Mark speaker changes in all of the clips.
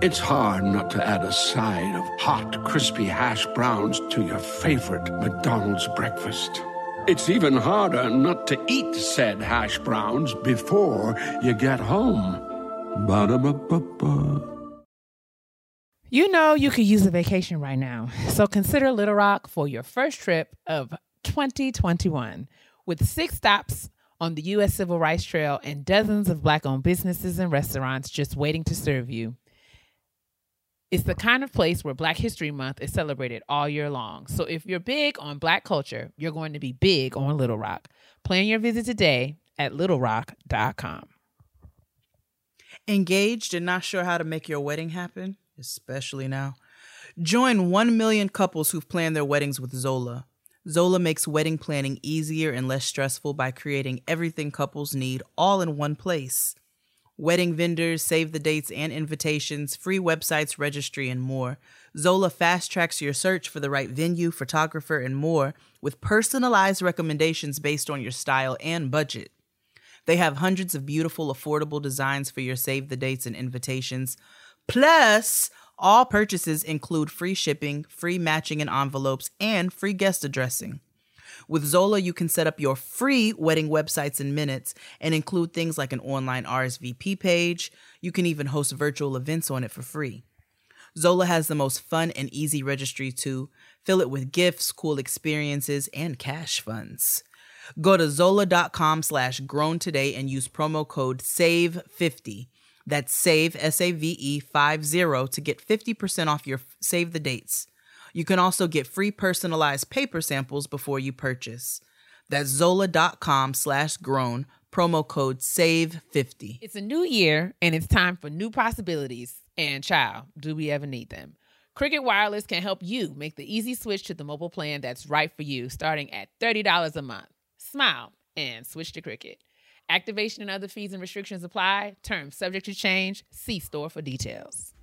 Speaker 1: It's hard not to add a side of hot, crispy hash browns to your favorite McDonald's breakfast. It's even harder not to eat said hash browns before you get home. Ba-da-ba-ba-ba.
Speaker 2: You know you could use a vacation right now, so consider Little Rock for your first trip of 2021 with six stops on the U.S. Civil Rights Trail and dozens of Black owned businesses and restaurants just waiting to serve you. It's the kind of place where Black History Month is celebrated all year long. So if you're big on Black culture, you're going to be big on Little Rock. Plan your visit today at littlerock.com.
Speaker 3: Engaged and not sure how to make your wedding happen, especially now? Join 1 million couples who've planned their weddings with Zola. Zola makes wedding planning easier and less stressful by creating everything couples need all in one place wedding vendors, save the dates and invitations, free websites, registry, and more. Zola fast tracks your search for the right venue, photographer, and more with personalized recommendations based on your style and budget. They have hundreds of beautiful, affordable designs for your save the dates and invitations. Plus, all purchases include free shipping, free matching and envelopes, and free guest addressing. With Zola, you can set up your free wedding websites in minutes and include things like an online RSVP page. You can even host virtual events on it for free. Zola has the most fun and easy registry too. Fill it with gifts, cool experiences, and cash funds. Go to zola.com slash grown today and use promo code SAVE50. That's SAVE, S A V E 50 to get 50% off your save the dates. You can also get free personalized paper samples before you purchase. That's zola.com slash grown, promo code SAVE50.
Speaker 2: It's a new year and it's time for new possibilities. And child, do we ever need them? Cricket Wireless can help you make the easy switch to the mobile plan that's right for you, starting at $30 a month. Smile and switch to Cricket. Activation and other fees and restrictions apply. Terms subject to change. See store for details.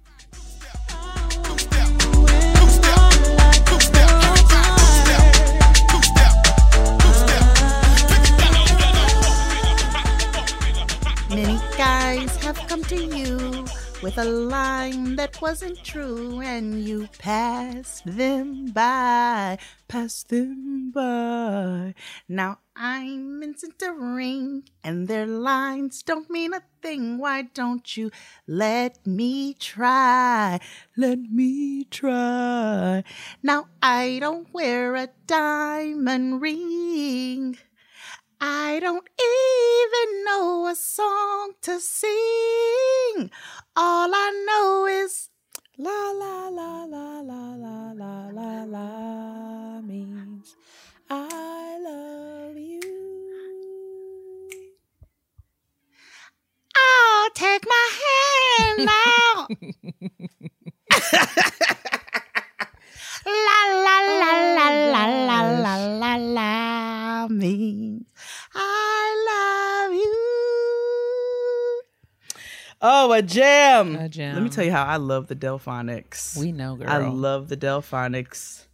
Speaker 3: Guys have come to you with a line that wasn't true, and you passed them by, passed them by. Now I'm a ring, and their lines don't mean a thing. Why don't you let me try? Let me try. Now I don't wear a diamond ring. I don't even know a song to sing. All I know is la la la la la la la la la means I love you. I'll take my hand la la la la la la la la la means I love you. Oh, a jam.
Speaker 2: A jam.
Speaker 3: Let me tell you how I love the Delfonics.
Speaker 2: We know, girl.
Speaker 3: I love the Delfonics.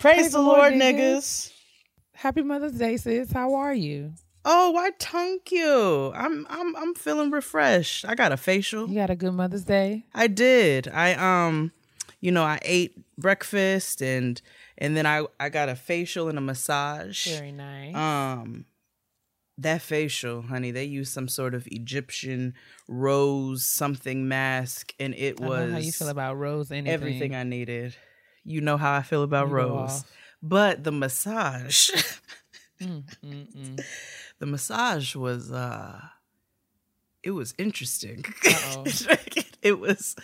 Speaker 3: Praise, the Lord, niggas.
Speaker 2: Happy Mother's Day, sis. How are you?
Speaker 3: Oh, why thank you. I'm I'm I'm feeling refreshed. I got a facial.
Speaker 2: You got a good Mother's Day?
Speaker 3: I did. I um, you know, I ate breakfast and and then I I got a facial and a massage.
Speaker 2: Very nice.
Speaker 3: Um, that facial, honey, they used some sort of Egyptian rose something mask, and it
Speaker 2: I know
Speaker 3: was
Speaker 2: how you feel about Rose anything.
Speaker 3: everything I needed. You know how I feel about
Speaker 2: You
Speaker 3: rose, but the massage,
Speaker 2: Mm, mm, mm.
Speaker 3: the massage was uh, it was interesting.
Speaker 2: Uh-oh.
Speaker 3: it was.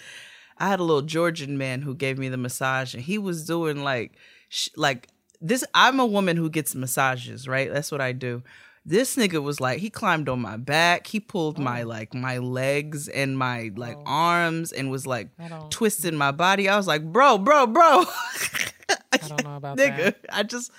Speaker 3: I had a little Georgian man who gave me the massage, and he was doing like, sh- like this. I'm a woman who gets massages, right? That's what I do. This nigga was like, he climbed on my back. He pulled my like my legs and my like
Speaker 2: Oh.
Speaker 3: arms and was like twisting my body. I was like, bro, bro, bro.
Speaker 2: I don't know about
Speaker 3: nigga,
Speaker 2: that.
Speaker 3: I just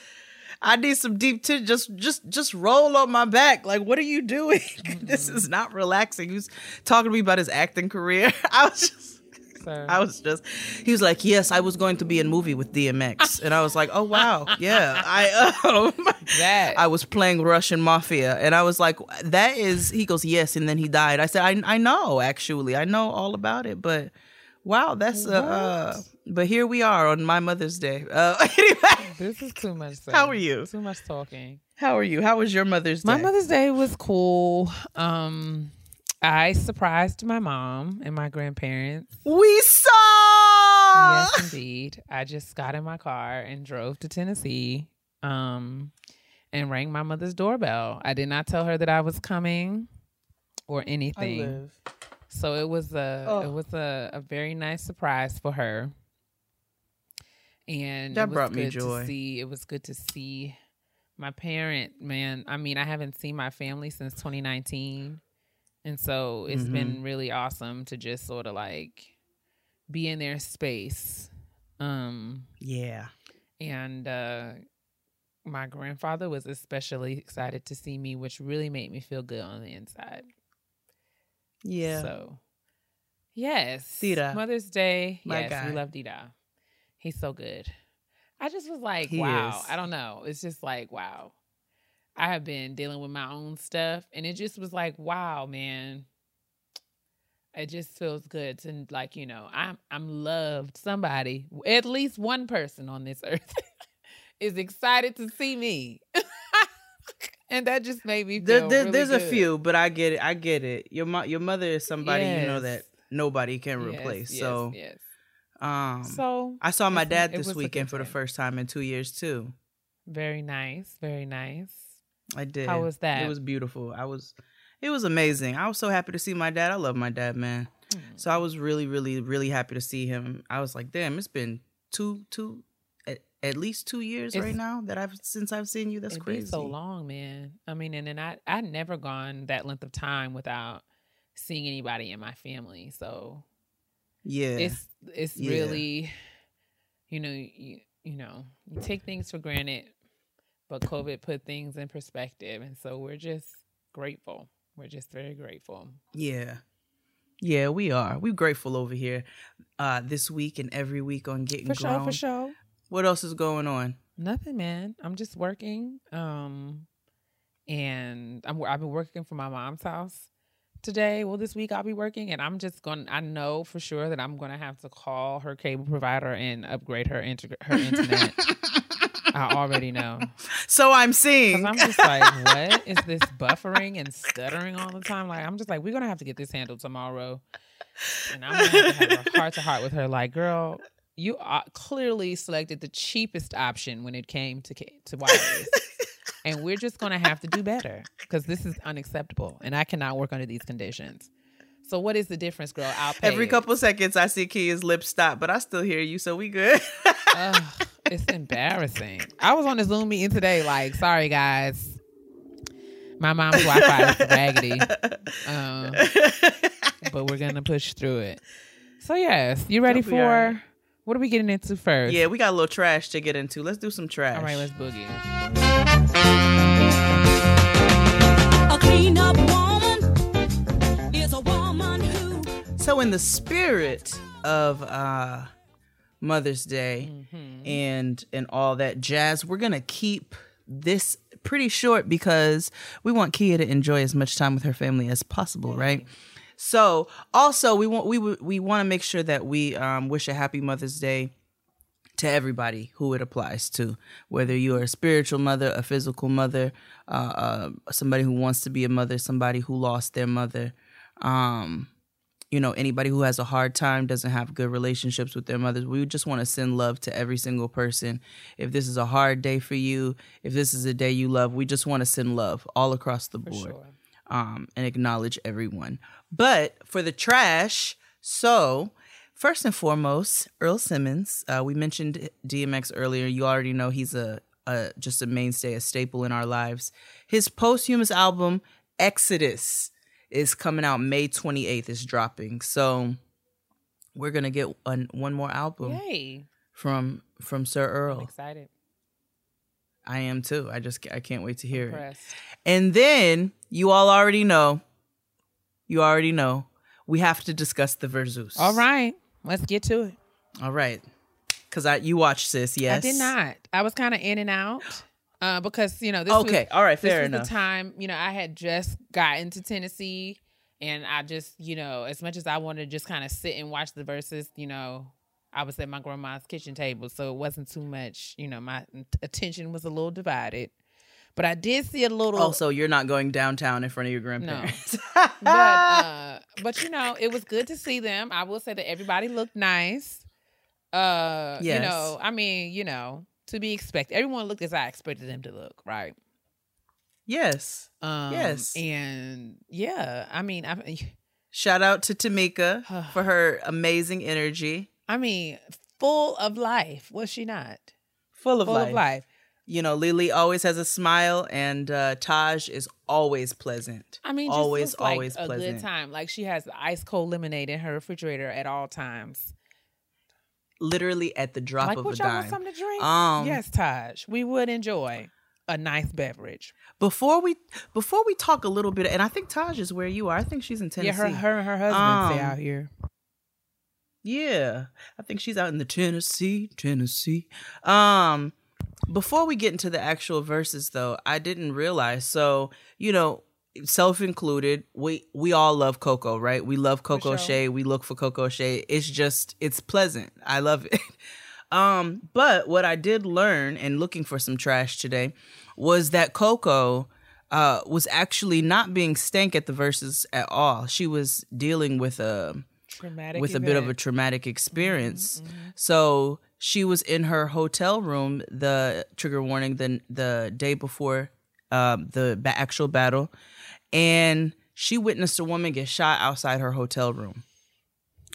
Speaker 3: I need some deep tit. Just just just roll on my back. Like, what are you doing? this is not relaxing. He was talking to me about his acting career. I was just
Speaker 2: Sir.
Speaker 3: I was just he was like, Yes, I was going to be in movie with DMX. And I was like, Oh wow, yeah. I um
Speaker 2: That-
Speaker 3: I was playing Russian mafia. And I was like, That is he goes, Yes, and then he died. I said, I I know, actually. I know all about it, but wow, that's uh, uh but here we are on my Mother's Day. Uh anyway.
Speaker 2: this is too much. Sir.
Speaker 3: How are you?
Speaker 2: Too much talking.
Speaker 3: How are you? How was your Mother's Day?
Speaker 2: My Mother's Day was cool. Um, I surprised my mom and my grandparents.
Speaker 3: We saw
Speaker 2: Yes, indeed. I just got in my car and drove to Tennessee. Um, and rang my mother's doorbell. I did not tell her that I was coming or anything. So it was a
Speaker 3: Oh.
Speaker 2: it was a, a very nice surprise for her. And
Speaker 3: That
Speaker 2: it was
Speaker 3: brought me
Speaker 2: good
Speaker 3: joy.
Speaker 2: To see it was good to see my parent. Man, I mean, I haven't seen my family since 2019, and so it's
Speaker 3: Mm-hmm.
Speaker 2: been really awesome to just sort of like be in their space. Um,
Speaker 3: Yeah.
Speaker 2: and uh, my grandfather was especially excited to see me, which really made me feel good on the inside.
Speaker 3: Yeah.
Speaker 2: So, yes,
Speaker 3: Dida.
Speaker 2: Mother's Day.
Speaker 3: My
Speaker 2: yes,
Speaker 3: guy.
Speaker 2: we love Dida. He's so good. I just was like,
Speaker 3: He
Speaker 2: wow.
Speaker 3: is.
Speaker 2: I don't know. It's just like, wow. I have been dealing with my own stuff, and it just was like, wow, man. It just feels good to like, you know, I'm I'm loved. Somebody, at least one person on this earth, is excited to see me, and that just made me
Speaker 3: There,
Speaker 2: feel
Speaker 3: there-
Speaker 2: really
Speaker 3: there's a few, but I get it. I get it. Your mo- your mother is somebody you know that nobody can replace.
Speaker 2: yes,
Speaker 3: so,
Speaker 2: yes.
Speaker 3: um,
Speaker 2: So
Speaker 3: I saw my dad this weekend for the first time in two years too.
Speaker 2: Very nice, very nice.
Speaker 3: I did.
Speaker 2: How was that?
Speaker 3: It was beautiful. I was. It was amazing. I was so happy to see my dad. I love my dad, man. So I was really, really, really happy to see him. I was like, damn, it's been two, two, at, least two years
Speaker 2: It's-
Speaker 3: right now that I've since I've seen you. That's crazy.
Speaker 2: So long, man. I mean, and then I I never gone that length of time without seeing anybody in my family. So
Speaker 3: Yeah.
Speaker 2: it's it's
Speaker 3: Yeah.
Speaker 2: really, you know, you you know, you take things for granted, but COVID put things in perspective, and so we're just grateful. We're just very grateful.
Speaker 3: Yeah. Yeah, we are. We're grateful over here uh this week and every week on Getting
Speaker 2: For
Speaker 3: Grown.
Speaker 2: sure, for sure.
Speaker 3: What else is going on?
Speaker 2: Nothing, man. I'm just working. Um, and I'm I've been working from my mom's house today. Well, this week I'll be working, and I'm just going. I know for sure that I'm going to have to call her cable provider and upgrade her inter- her internet. I already know.
Speaker 3: So I'm seeing.
Speaker 2: I'm just like, what is this buffering and stuttering all the time? Like, I'm just like, we're gonna have to get this handled tomorrow, and I'm gonna have to have a heart to heart with her. Like, girl, you uh, clearly selected the cheapest option when it came to to wireless, and we're just gonna have to do better because this is unacceptable, and I cannot work under these conditions. So, what is the difference, girl? I'll pay
Speaker 3: Every
Speaker 2: it.
Speaker 3: couple seconds I see Keia's lips stop, but I still hear you, so we good.
Speaker 2: Ugh, it's embarrassing. I was on a Zoom meeting today. Like, sorry guys, my mom's Wi-Fi is raggedy, um, but we're gonna push through it. So yes, you ready for?
Speaker 3: Right.
Speaker 2: What are we getting into first?
Speaker 3: yeah, we got a little trash to get into. Let's do some trash.
Speaker 2: All right, let's boogie.
Speaker 4: A clean up woman is a woman who
Speaker 3: So, in the spirit of uh, Mother's Day
Speaker 2: Mm-hmm.
Speaker 3: and and all that jazz, we're gonna keep this pretty short because we want Keia to enjoy as much time with her family as possible, right? So, also we want we we want to make sure that we um, wish a happy Mother's Day to everybody who it applies to, whether you are a spiritual mother, a physical mother, uh, uh, somebody who wants to be a mother, somebody who lost their mother, um, you know, anybody who has a hard time, doesn't have good relationships with their mothers. We just want to send love to every single person. If this is a hard day for you, if this is a day you love, we just want to send love all across the board
Speaker 2: Sure.
Speaker 3: Um, and acknowledge everyone. But for the trash, so first and foremost, Earl Simmons. Uh, we mentioned DMX earlier. You already know he's a, uh, just a mainstay, a staple in our lives. His posthumous album Exodus is coming out May 28th. Is dropping, so we're gonna get one, one more album
Speaker 2: Yay!
Speaker 3: from from Sir
Speaker 2: I'm
Speaker 3: Earl.
Speaker 2: excited.
Speaker 3: I am too. I just I can't wait to hear it. And then you all already know, you already know, we have to discuss the Verzuz.
Speaker 2: All right, let's get to it.
Speaker 3: all right. Cause I you watched this, yes.
Speaker 2: I did not. I was kind of in and out uh, because you know this was
Speaker 3: Okay, all right,
Speaker 2: this
Speaker 3: fair
Speaker 2: was the time you know I had just gotten to Tennessee, and I just you know as much as I wanted to just kind of sit and watch the Verzuz, you know, I was at my grandma's kitchen table, so it wasn't too much. You know, my attention was a little divided, but I did see a little.
Speaker 3: Also, you're not going downtown in front of your
Speaker 2: no,
Speaker 3: grandparents.
Speaker 2: but uh, but you know, it was good to see them. I will say that everybody looked nice. Uh,
Speaker 3: Yes.
Speaker 2: you know, I mean, you know, to be expected. Everyone looked as I expected them to look, right?
Speaker 3: yes.
Speaker 2: Um,
Speaker 3: Yes.
Speaker 2: and yeah, I mean, I,
Speaker 3: Shout out to Tamika for her amazing energy.
Speaker 2: I mean, full of life. Was she not?
Speaker 3: Full of
Speaker 2: full
Speaker 3: life.
Speaker 2: of life.
Speaker 3: You know, Lily always has a smile and uh Taj is always pleasant.
Speaker 2: I mean,
Speaker 3: always,
Speaker 2: like
Speaker 3: always
Speaker 2: a
Speaker 3: pleasant.
Speaker 2: good time. Like she has ice cold lemonade in her refrigerator at all times.
Speaker 3: Literally at the drop
Speaker 2: like,
Speaker 3: of a
Speaker 2: y'all
Speaker 3: dime.
Speaker 2: want something to drink?
Speaker 3: Um,
Speaker 2: yes, Taj. We would enjoy a nice beverage.
Speaker 3: Before we before we talk a little bit, and I think Taj is where you are. I think she's in Tennessee.
Speaker 2: Yeah, her her and her husband stay
Speaker 3: Um,
Speaker 2: out here.
Speaker 3: Yeah, I think she's out in the Tennessee, Tennessee. Um, before we get into the actual Verzuz, though, I didn't realize. So you know, self included, we we all love Coko, right? We love Coko
Speaker 2: sure.
Speaker 3: Shea. We look for Coko Shea. It's just it's pleasant. I love it. Um, but what I did learn in looking for some trash today was that Coko uh was actually not being stank at the Verzuz at all. She was dealing with a
Speaker 2: Traumatic
Speaker 3: with a bit of a traumatic experience. So she was in her hotel room. The trigger warning the the day before um, the actual battle, and she witnessed a woman get shot outside her hotel room,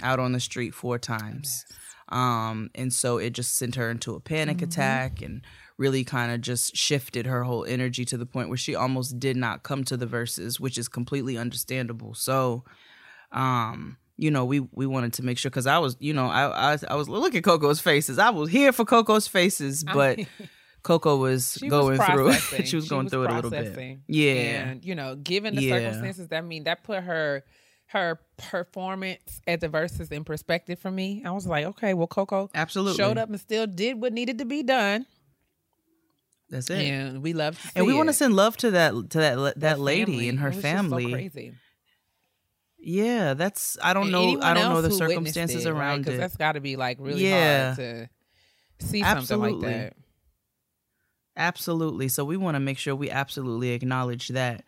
Speaker 3: out on the street four times. Um, and so it just sent her into a panic attack and really kind of just shifted her whole energy to the point where she almost did not come to the Verzuz, which is completely understandable. So, um you know we we wanted to make sure because i was you know i i, I was look at coco's faces i was here for coco's faces but coco was
Speaker 2: She
Speaker 3: going
Speaker 2: was
Speaker 3: through she was going through it a little bit yeah
Speaker 2: and you know, given the
Speaker 3: Yeah.
Speaker 2: circumstances, I mean, that put her her performance at the Verzuz in perspective for me. I was like, okay, well, Coko
Speaker 3: Absolutely.
Speaker 2: showed up and still did what needed to be done,
Speaker 3: that's it
Speaker 2: and we love
Speaker 3: and we want to send love to that to that that, lady
Speaker 2: family.
Speaker 3: and her
Speaker 2: was so
Speaker 3: family
Speaker 2: crazy.
Speaker 3: Yeah that's i don't
Speaker 2: And
Speaker 3: know i don't know the circumstances
Speaker 2: it, right?
Speaker 3: around
Speaker 2: 'Cause
Speaker 3: it
Speaker 2: That's got to be like really
Speaker 3: Yeah.
Speaker 2: hard to see something like that.
Speaker 3: Absolutely. So we want to make sure we absolutely acknowledge that.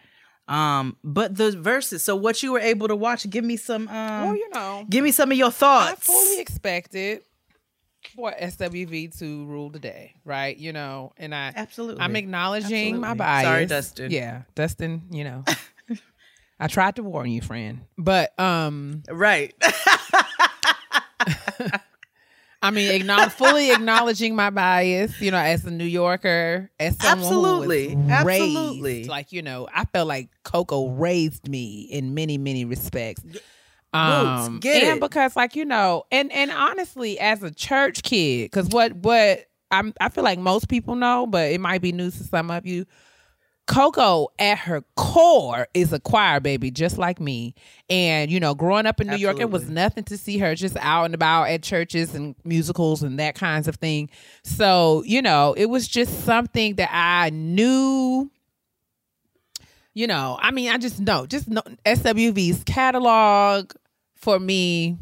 Speaker 3: Um, but the Verzuz. So what you were able to watch, give me some. Um,
Speaker 2: well, you know,
Speaker 3: give me some of your thoughts.
Speaker 2: I fully expected for SWV to rule the day, right? You know, and I
Speaker 3: Absolutely.
Speaker 2: I'm acknowledging my
Speaker 3: Absolutely.
Speaker 2: bias.
Speaker 3: Sorry, Dustin.
Speaker 2: Yeah, Dustin. You know, I tried to warn you, friend, but um,
Speaker 3: right.
Speaker 2: I mean, acknowledge, fully acknowledging my bias. You know, as a New Yorker, as someone
Speaker 3: Absolutely.
Speaker 2: who was raised,
Speaker 3: Absolutely.
Speaker 2: like you know, I felt like Coko raised me in many, many respects. Um,
Speaker 3: get
Speaker 2: and
Speaker 3: it.
Speaker 2: because, like you know, and and honestly, as a church kid, because what what I'm, I feel like most people know, but it might be news to some of you. Coko at her core is a choir baby, just like me. And, you know, growing up in New York, it was nothing to see her just out and about at churches and musicals and that kinds of thing. So, you know, it was just something that I knew. You know, I mean, I just know, just know SWV's catalog for me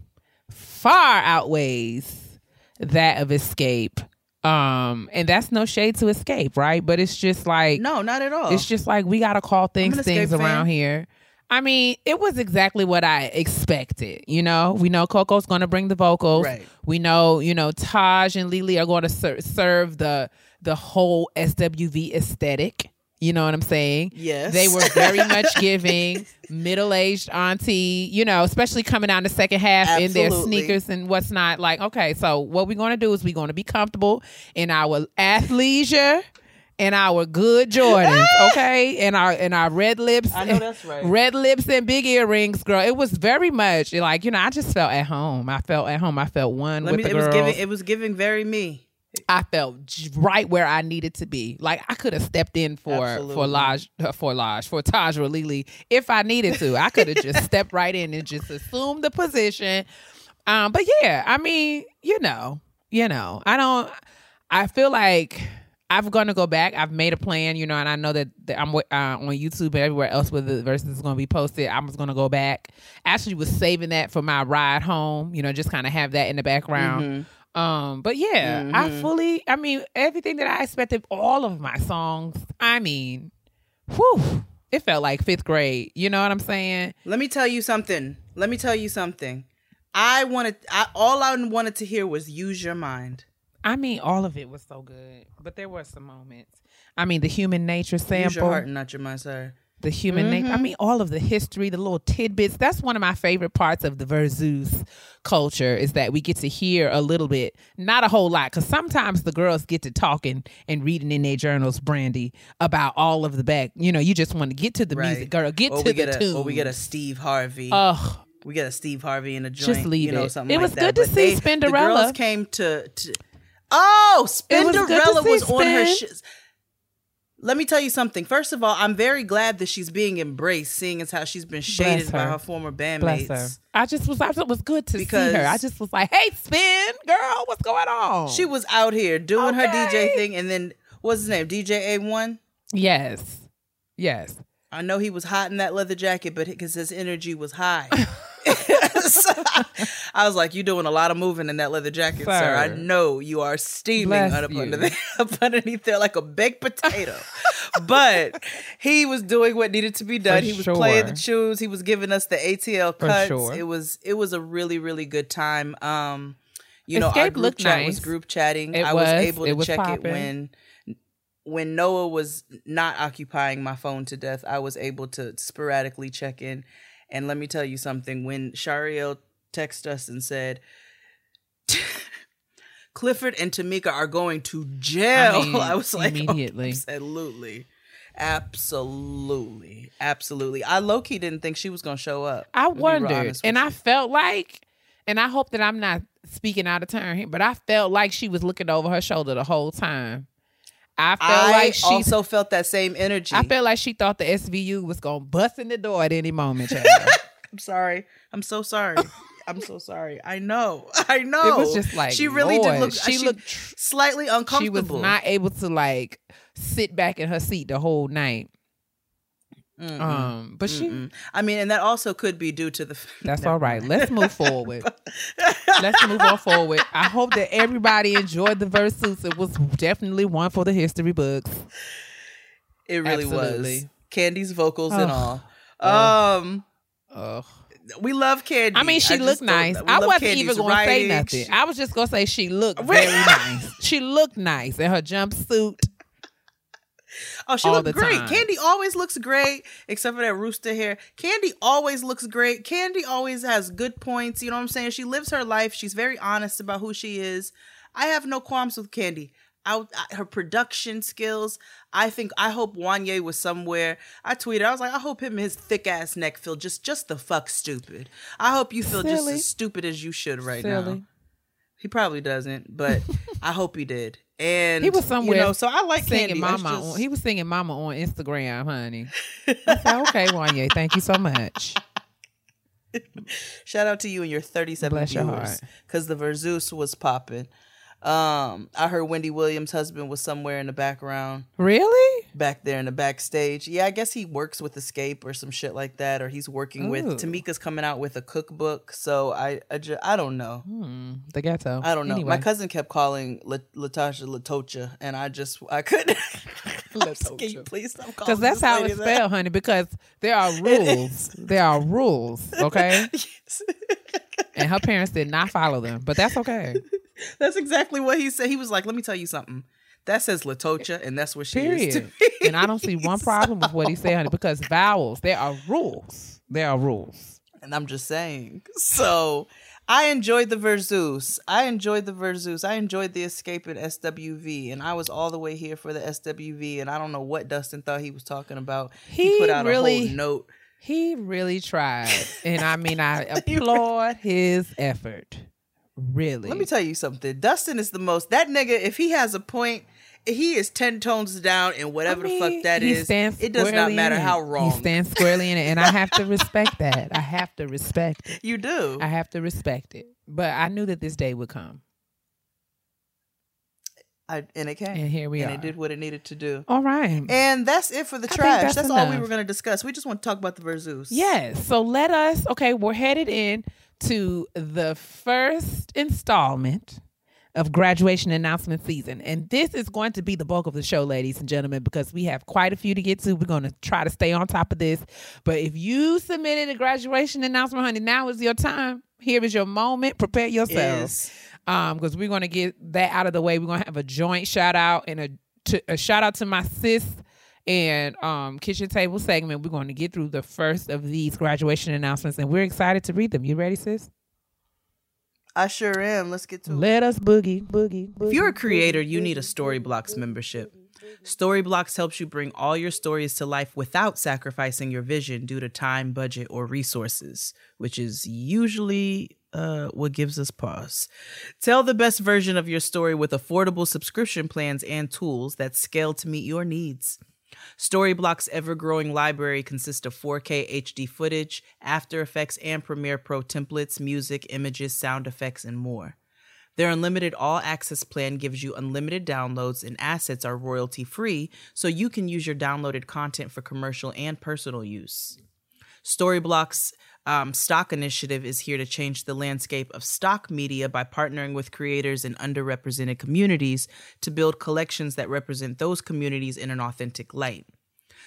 Speaker 2: far outweighs that of Xscape. Um, and that's no shade to Xscape, right? But it's just like
Speaker 3: no, not at all.
Speaker 2: it's just like we gotta call things things
Speaker 3: Xscape
Speaker 2: around
Speaker 3: fan.
Speaker 2: here. I mean, it was exactly what I expected. You know, we know Coko's going to bring the vocals.
Speaker 3: Right.
Speaker 2: We know, you know, Taj and Lily are going to ser- serve the the whole SWV aesthetic. You know what I'm saying?
Speaker 3: Yes.
Speaker 2: They were very much giving middle aged auntie, you know, especially coming out in the second half in their sneakers and what's not. Like, okay, so what we're going to do is we're going to be comfortable in our athleisure and our good Jordans, okay, and our and our red lips.
Speaker 3: I know that's right.
Speaker 2: Red lips and big earrings, girl. It was very much like you know. I just felt at home. I felt at home. I felt one
Speaker 3: Let
Speaker 2: with
Speaker 3: me.
Speaker 2: the
Speaker 3: It
Speaker 2: girls.
Speaker 3: was giving. It was giving very me.
Speaker 2: I felt right where I needed to be. Like I could have stepped in for for
Speaker 3: Absolutely.
Speaker 2: Laj uh, for Laj for Taj or Lily if I needed to. I could have just stepped right in and just assumed the position. Um, but yeah, I mean, you know, you know, I don't. I feel like I'm gonna go back. I've made a plan, you know, and I know that, that I'm uh, on YouTube and everywhere else where the Verzuz is gonna be posted. I'm just gonna go back. Actually, was saving that for my ride home. You know, just kind of have that in the background. Um, but yeah, I fully. I mean, everything that I expected. All of my songs. I mean, whew, it felt like fifth grade. You know what I'm saying?
Speaker 3: Let me tell you something. Let me tell you something. I wanted. I, all I wanted to hear was "Use Your Mind."
Speaker 2: I mean, all of it was so good, but there were some moments. I mean, the human nature sample.
Speaker 3: Use your heart and not your mind. Sorry.
Speaker 2: The human nature. I mm-hmm. mean, all of the history, the little tidbits. That's one of my favorite parts of the Verzuz culture is that we get to hear a little bit, not a whole lot, because sometimes the girls get to talking and reading in their journals, Brandy, about all of the back. You know, you just want to get to the
Speaker 3: Right.
Speaker 2: music, girl. Get
Speaker 3: or
Speaker 2: to the
Speaker 3: get a,
Speaker 2: tune.
Speaker 3: Or we get a Steve Harvey.
Speaker 2: Ugh.
Speaker 3: we get a Steve Harvey in a joint.
Speaker 2: Just leave
Speaker 3: you know,
Speaker 2: it.
Speaker 3: something
Speaker 2: It
Speaker 3: like
Speaker 2: was
Speaker 3: that.
Speaker 2: good to
Speaker 3: But
Speaker 2: see
Speaker 3: they-
Speaker 2: Spinderella.
Speaker 3: The girls came to. to oh,
Speaker 2: was
Speaker 3: Spinderella
Speaker 2: see
Speaker 3: was on her. Sh- Let me tell you something. First of all, I'm very glad that she's being embraced, seeing as how she's been shaded by
Speaker 2: her.
Speaker 3: her former bandmates.
Speaker 2: her. I just was. I was good to
Speaker 3: Because-
Speaker 2: see her. I just was like, "Hey, spin, girl, what's going on?"
Speaker 3: She was out here doing her DJ thing, and then what's his name? DJ A1.
Speaker 2: yes, yes.
Speaker 3: I know he was hot in that leather jacket, but because his energy was high. So, I was like, "You doing a lot of moving in that leather jacket, sir. I know you are steaming up,
Speaker 2: you.
Speaker 3: under there, up underneath there like a baked potato." but he was doing what needed to be done.
Speaker 2: For
Speaker 3: he was playing the
Speaker 2: sure.
Speaker 3: tunes. He was giving us the ATL cuts.
Speaker 2: sure.
Speaker 3: It was it was a really really good time. Um, you know, our group chat was group chatting.
Speaker 2: It
Speaker 3: I was,
Speaker 2: was.
Speaker 3: able to
Speaker 2: was
Speaker 3: check it when when Noah was not occupying my phone to death, I was able to sporadically check in. And let me tell you something. When Shariel texted us and said, Clifford and Tamika are going to jail, I,
Speaker 2: mean,
Speaker 3: was like, oh,
Speaker 2: immediately.
Speaker 3: absolutely. Absolutely. Absolutely. I low key didn't think she was going to show up.
Speaker 2: I wondered, and I felt like, and I hope that I'm not speaking out of turn here, but I felt like she was looking over her shoulder the whole time. I felt
Speaker 3: I
Speaker 2: like she.
Speaker 3: also felt that same energy.
Speaker 2: I felt like she thought the SVU was gonna bust in the door at any moment.
Speaker 3: I'm sorry. I'm so sorry. I'm so sorry. I know. I know.
Speaker 2: It was just like
Speaker 3: she really did look.
Speaker 2: Uh, she
Speaker 3: She,
Speaker 2: looked
Speaker 3: looked
Speaker 2: tr-
Speaker 3: slightly uncomfortable.
Speaker 2: she was not able to like sit back in her seat the whole night.
Speaker 3: Mm-mm.
Speaker 2: Um, but she.
Speaker 3: Mm-mm. I mean, and that also could be due to the.
Speaker 2: That's all right. Let's move forward. Let's move on forward. I hope that everybody enjoyed the Verzuz. It was definitely one for the history books.
Speaker 3: It really
Speaker 2: Absolutely.
Speaker 3: was. Kandi's vocals and
Speaker 2: Ugh.
Speaker 3: all. Um,
Speaker 2: oh.
Speaker 3: we love Kandi.
Speaker 2: I mean, she
Speaker 3: just
Speaker 2: looked nice. I wasn't
Speaker 3: Kandi's
Speaker 2: even going to say
Speaker 3: writing.
Speaker 2: nothing.
Speaker 3: She-
Speaker 2: I was just going to say she looked very nice. She looked nice in her jumpsuit.
Speaker 3: Oh, she looked great.
Speaker 2: time.
Speaker 3: Kandi always looks great, except for that rooster hair. Kandi always looks great. Kandi always has good points. You know what I'm saying? She lives her life. She's very honest about who she is. I have no qualms with Kandi. I, I- her production skills. I think. I hope Wanye was somewhere. I tweeted. I was like, I hope him and his thick ass neck feel just just the fuck stupid. I hope you feel just as stupid as you should right
Speaker 2: Silly.
Speaker 3: now. He probably doesn't, but I hope he did. And
Speaker 2: He was somewhere
Speaker 3: You know, so I like
Speaker 2: singing
Speaker 3: Kandi.
Speaker 2: Mama.
Speaker 3: just-
Speaker 2: On, he was singing Mama on Instagram, honey. I said, okay, Wanye, thank you so much.
Speaker 3: Shout out to you and your 37
Speaker 2: Bless
Speaker 3: viewers because the Verzuz was popping. Um, I heard Wendy Williams' husband was somewhere in the background,
Speaker 2: Really?
Speaker 3: back there in the backstage. Yeah, I guess he works with Xscape or some shit like that, or he's working with Tamika's coming out with a cookbook. So I, I, ju- I don't know.
Speaker 2: Hmm, the ghetto.
Speaker 3: I don't know.
Speaker 2: Anyway.
Speaker 3: My cousin kept calling La- Latasha Latocha, and I just I couldn't. You please stop calling?
Speaker 2: Because that's how it's spelled, honey. Because there are rules. there are rules, okay?
Speaker 3: Yes.
Speaker 2: And her parents did not follow them, but that's okay.
Speaker 3: That's exactly what he said. He was like, "Let me tell you something. That says Latocha, and that's what she is to
Speaker 2: Period.
Speaker 3: me."
Speaker 2: And I don't see one problem with what he said, honey, because vowels, there are rules. There are rules.
Speaker 3: And I'm just saying. So I enjoyed the Verzuz. I enjoyed the Verzuz. I enjoyed the Xscape at SWV, and I was all the way here for the SWV. And I don't know what Dustin thought he was talking about. He,
Speaker 2: He
Speaker 3: put out a
Speaker 2: really-
Speaker 3: whole note.
Speaker 2: He really tried. And I mean, I applaud his effort. Really.
Speaker 3: Let me tell you something. Dustin is the most that nigga. If he has a point, he is ten tones down in whatever
Speaker 2: I
Speaker 3: the fuck
Speaker 2: mean,
Speaker 3: that is. It does not matter how wrong
Speaker 2: He stands squarely in it. And I have to respect that. I have to respect it.
Speaker 3: you do.
Speaker 2: I have to respect it. But I knew that this day would come.
Speaker 3: I, and it came.
Speaker 2: And here we
Speaker 3: and
Speaker 2: are.
Speaker 3: it did what it needed to do.
Speaker 2: All right.
Speaker 3: And that's it for the
Speaker 2: I
Speaker 3: trash.
Speaker 2: that's
Speaker 3: That's, all we were going to discuss. We just want to talk about the Verzuz.
Speaker 2: Yes. So let us, okay, we're headed in to the first installment of graduation announcement season. And this is going to be the bulk of the show, ladies and gentlemen, because we have quite a few to get to. We're going to try to stay on top of this. But if you submitted a graduation announcement, honey, now is your time. Here is your moment. Prepare yourself.
Speaker 3: Is
Speaker 2: um because we're going to get that out of the way we're going to have a joint shout out and a, to, a shout out to my sis and um kitchen table segment we're going to get through the first of these graduation announcements and we're excited to read them you ready sis
Speaker 3: I sure am. Let's get to it.
Speaker 2: let us boogie boogie, boogie
Speaker 3: If you're a creator, you need a Storyblocks membership. Storyblocks helps you bring all your stories to life without sacrificing your vision due to time, budget, or resources, which is usually uh, what gives us pause. Tell the best version of your story with affordable subscription plans and tools that scale to meet your needs. Storyblocks' ever growing library consists of 4K HD footage, After Effects and Premiere Pro templates, music, images, sound effects, and more. Their unlimited all access plan gives you unlimited downloads and assets are royalty free, so you can use your downloaded content for commercial and personal use. Storyblocks um, stock initiative is here to change the landscape of stock media by partnering with creators in underrepresented communities to build collections that represent those communities in an authentic light.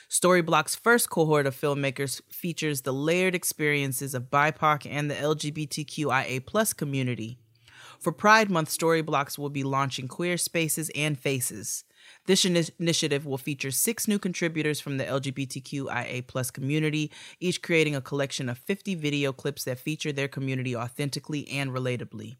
Speaker 3: Storyblocks' first cohort of filmmakers features the layered experiences of BIPOC and the LGBTQIA community. For Pride Month, Storyblocks will be launching Queer Spaces and Faces. This ini- initiative will feature six new contributors from the LGBTQIA community, each creating a collection of 50 video clips that feature their community authentically and relatably.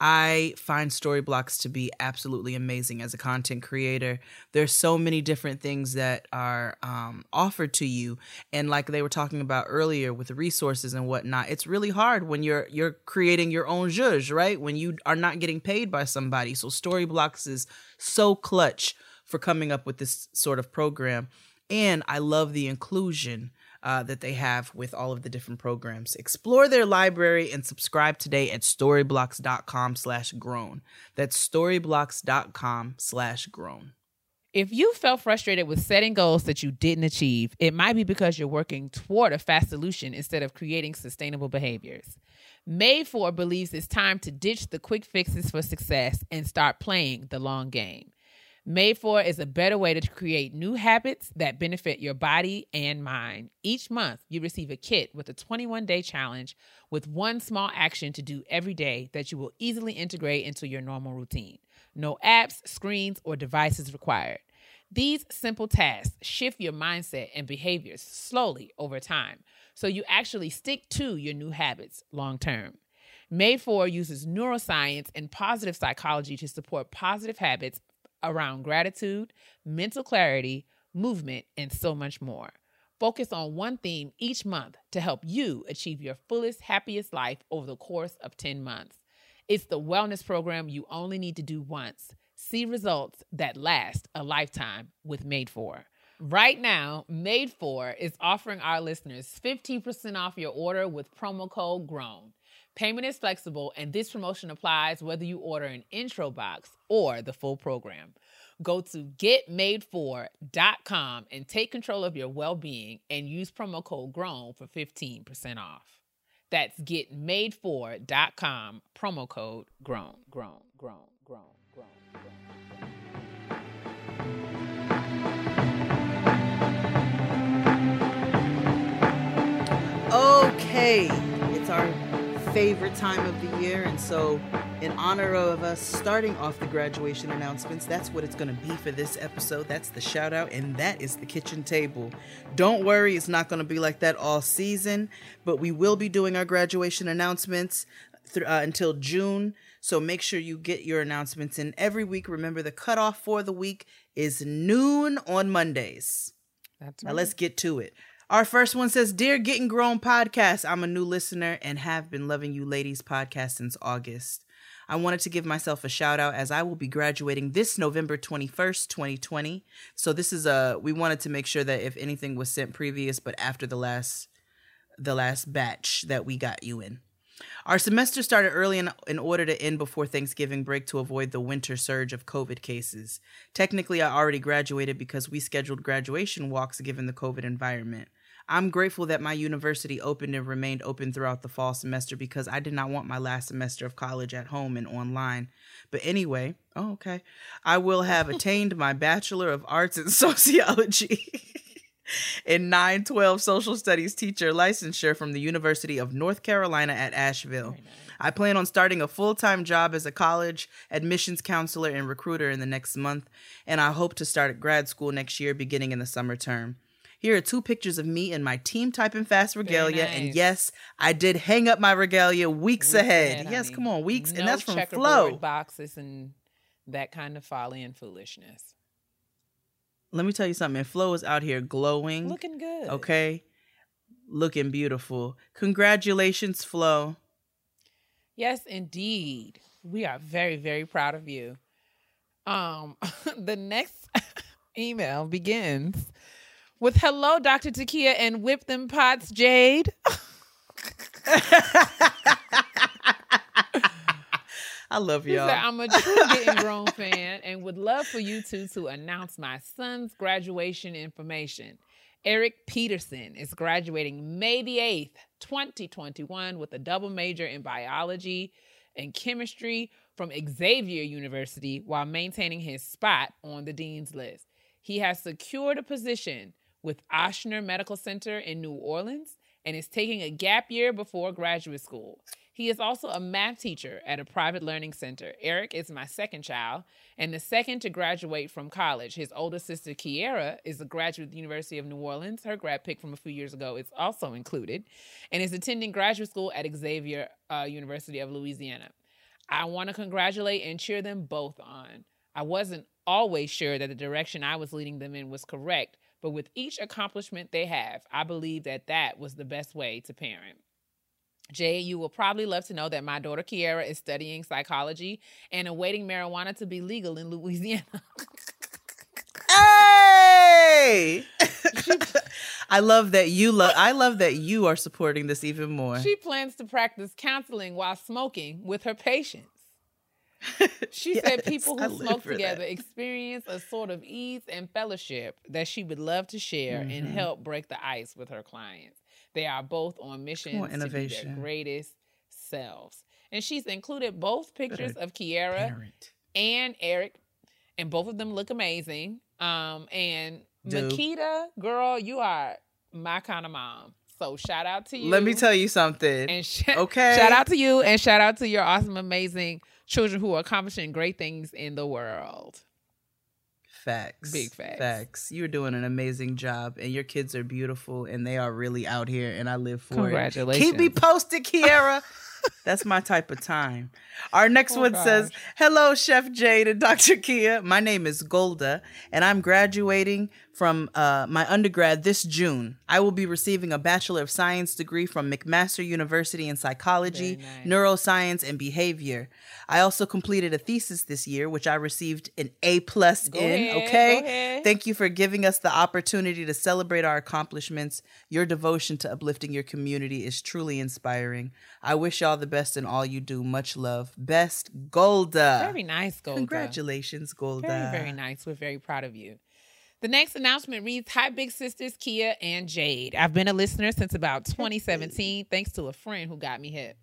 Speaker 3: I find Storyblocks to be absolutely amazing as a content creator. There's so many different things that are um, offered to you, and like they were talking about earlier with the resources and whatnot, it's really hard when you're you're creating your own zhuzh, right? When you are not getting paid by somebody. So Storyblocks is so clutch for coming up with this sort of program, and I love the inclusion uh, that they have with all of the different programs. Explore their library and subscribe today at storyblocks.com slash grown. That's storyblocks.com slash grown.
Speaker 2: If you felt frustrated with setting goals that you didn't achieve, it might be because you're working toward a fast solution instead of creating sustainable behaviors. Madefor believes it's time to ditch the quick fixes for success and start playing the long game. Madefor is a better way to create new habits that benefit your body and mind. Each month, you receive a kit with a 21 day challenge with one small action to do every day that you will easily integrate into your normal routine. No apps, screens, or devices required. These simple tasks shift your mindset and behaviors slowly over time, so you actually stick to your new habits long term. Madefor uses neuroscience and positive psychology to support positive habits around gratitude, mental clarity, movement, and so much more. Focus on one theme each month to help you achieve your fullest, happiest life over the course of 10 months. It's the wellness program you only need to do once. See results that last a lifetime with Madefor. Right now, Madefor is offering our listeners 15% off your order with promo code GROWN. Payment is flexible, and this promotion applies whether you order an intro box or the full program. Go to getmadefor.com and take control of your well being and use promo code GROWN for 15% off. That's getmadefor.com, promo code GROWN, GROWN, GROWN, GROWN, GROWN.
Speaker 3: Okay, it's our favorite time of the year, and so in honor of us starting off the graduation announcements, that's what it's going to be for this episode. That's the shout out, and that is the kitchen table. Don't worry, it's not going to be like that all season, but we will be doing our graduation announcements th- uh, until June. So make sure you get your announcements in every week. Remember, the cutoff for the week is noon on Mondays.
Speaker 2: That's
Speaker 3: Now let's get to it. Our first one says, Dear Getting Grown podcast, I'm a new listener and have been loving you ladies podcast since August. I wanted to give myself a shout out as I will be graduating this November 21st, 2020. So this is a we wanted to make sure that if anything was sent previous but after the last the last batch that we got you in. Our semester started early in, in order to end before Thanksgiving break to avoid the winter surge of COVID cases. Technically, I already graduated because we scheduled graduation walks given the COVID environment. I'm grateful that my university opened and remained open throughout the fall semester because I did not want my last semester of college at home and online. But anyway, oh, okay. I will have attained my Bachelor of Arts in Sociology. in 912 social studies teacher licensure from the University of North Carolina at Asheville. I plan on starting a full time job as a college admissions counselor and recruiter in the next month, and I hope to start at grad school next year beginning in the summer term. Here are two pictures of me and my team typing fast regalia, and yes, I did hang up my regalia weeks,
Speaker 2: Weeks
Speaker 3: ahead. Yes,
Speaker 2: honey.
Speaker 3: come on, weeks,
Speaker 2: No
Speaker 3: and that's from Flow.
Speaker 2: boxes and that kind of folly and foolishness.
Speaker 3: Let me tell you something. Flo is out here glowing.
Speaker 2: Looking good.
Speaker 3: Okay. Looking beautiful. Congratulations, Flo.
Speaker 2: Yes, indeed. We are very, very proud of you. Um, the next email begins with hello, Dr. Takia and whip them pots, Jade.
Speaker 3: I love y'all.
Speaker 2: said, I'm a true getting grown fan and would love for you two to announce my son's graduation information. Eric Peterson is graduating May the 8th, 2021, with a double major in biology and chemistry from Xavier University while maintaining his spot on the dean's list. He has secured a position with Ochsner Medical Center in New Orleans and is taking a gap year before graduate school. He is also a math teacher at a private learning center. Eric is my second child and the second to graduate from college. His older sister, Kiera, is a graduate of the University of New Orleans. Her grad pick from a few years ago is also included and is attending graduate school at Xavier uh, University of Louisiana. I want to congratulate and cheer them both on. I wasn't always sure that the direction I was leading them in was correct, but with each accomplishment they have, I believe that that was the best way to parent. Jay, you will probably love to know that my daughter Kiera is studying psychology and awaiting marijuana to be legal in Louisiana.
Speaker 3: Hey! I love that you love I love that you are supporting this even more.
Speaker 2: she plans to practice counseling while smoking with her patients. She said people who smoke together
Speaker 3: that.
Speaker 2: experience a sort of ease and fellowship that she would love to share and
Speaker 3: Mhm.
Speaker 2: help break the ice with her clients. They are both on missions to be their greatest selves. And she's included both pictures of Kiera
Speaker 3: Parent.
Speaker 2: and Eric, and both of them look amazing. Um, and
Speaker 3: Do.
Speaker 2: Makita, girl, you are my kind of mom. So shout out to you.
Speaker 3: Let me tell you something.
Speaker 2: And sh-
Speaker 3: Okay.
Speaker 2: shout out to you, and shout out to your awesome, amazing children who are accomplishing great things in the world.
Speaker 3: Facts.
Speaker 2: Big facts.
Speaker 3: Facts. You're doing an amazing job, and your kids are beautiful, and they are really out here, and I live for it.
Speaker 2: Congratulations.
Speaker 3: it. Keep me posted, Kiera. That's my type of time. Our next
Speaker 2: Oh,
Speaker 3: one says, Hello, Chef Jade and Dr. Keia. My name is Golda, and I'm graduating from uh, my undergrad this June. I will be receiving a Bachelor of Science degree from McMaster University in Psychology,
Speaker 2: nice.
Speaker 3: Neuroscience, and Behavior. I also completed a thesis this year, which I received an A plus in.
Speaker 2: ahead,
Speaker 3: okay. Thank you for giving us the opportunity to celebrate our accomplishments. Your devotion to uplifting your community is truly inspiring. I wish y'all the best in all you do. Much love. Best Golda.
Speaker 2: Very nice, Golda.
Speaker 3: Congratulations, Golda.
Speaker 2: Very, very nice. We're very proud of you. The next announcement reads Hi, Big Sisters Keia and Jade. I've been a listener since about 2017, thanks to a friend who got me hip.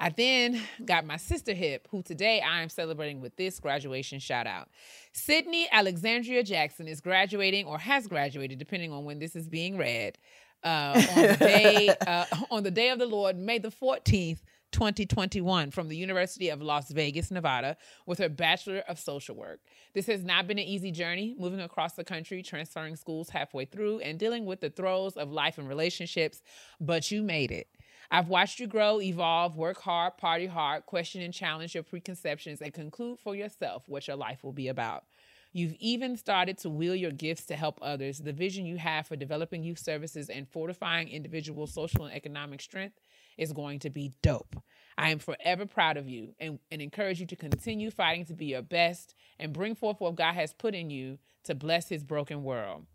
Speaker 2: I then got my sister hip, who today I am celebrating with this graduation shout out. Sydney Alexandria Jackson is graduating or has graduated, depending on when this is being read, uh, on, the day, uh, on the day of the Lord, May the 14th, 2021, from the University of Las Vegas, Nevada, with her Bachelor of Social Work. This has not been an easy journey, moving across the country, transferring schools halfway through, and dealing with the throes of life and relationships, but you made it. I've watched you grow, evolve, work hard, party hard, question and challenge your preconceptions, and conclude for yourself what your life will be about. You've even started to wheel your gifts to help others. The vision you have for developing youth services and fortifying individual social and economic strength is going to be dope. I am forever proud of you and, and encourage you to continue fighting to be your best and bring forth what God has put in you to bless his broken world.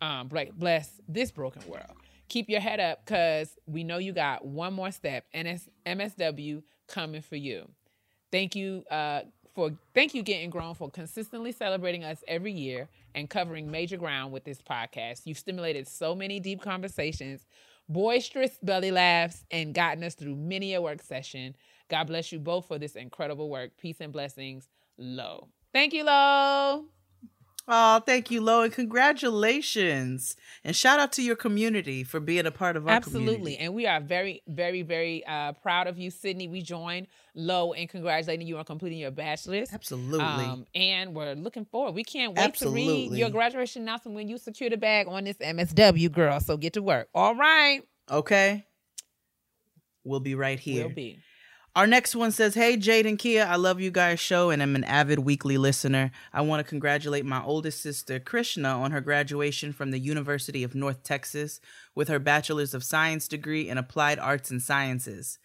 Speaker 2: Um, bless this broken world. Keep your head up because we know you got one more step. NS, MSW coming for you. Thank you uh, for thank you getting grown for consistently celebrating us every year and covering major ground with this podcast. You've stimulated so many deep conversations, boisterous belly laughs, and gotten us through many a work session. God bless you both for this incredible work. Peace and blessings, Lo. Thank you, Lo.
Speaker 3: Oh, thank you, Lo, and congratulations. And shout out to your community for being a part of our
Speaker 2: Absolutely.
Speaker 3: community.
Speaker 2: And we are very, very, very uh, proud of you, Sydney. We join Lo in congratulating you on completing your bachelor's.
Speaker 3: Absolutely.
Speaker 2: Um, and we're looking forward. We can't wait to read your graduation announcement when you secure the bag on this MSW, girl. So get to work. All right.
Speaker 3: okay. We'll be right here.
Speaker 2: We'll be.
Speaker 3: Our next one says, Hey, Jade and Keia, I love you guys' show and I'm an avid weekly listener. I want to congratulate my oldest sister, Krishna, on her graduation from the University of North Texas with her Bachelor's of Science degree in Applied Arts and Sciences.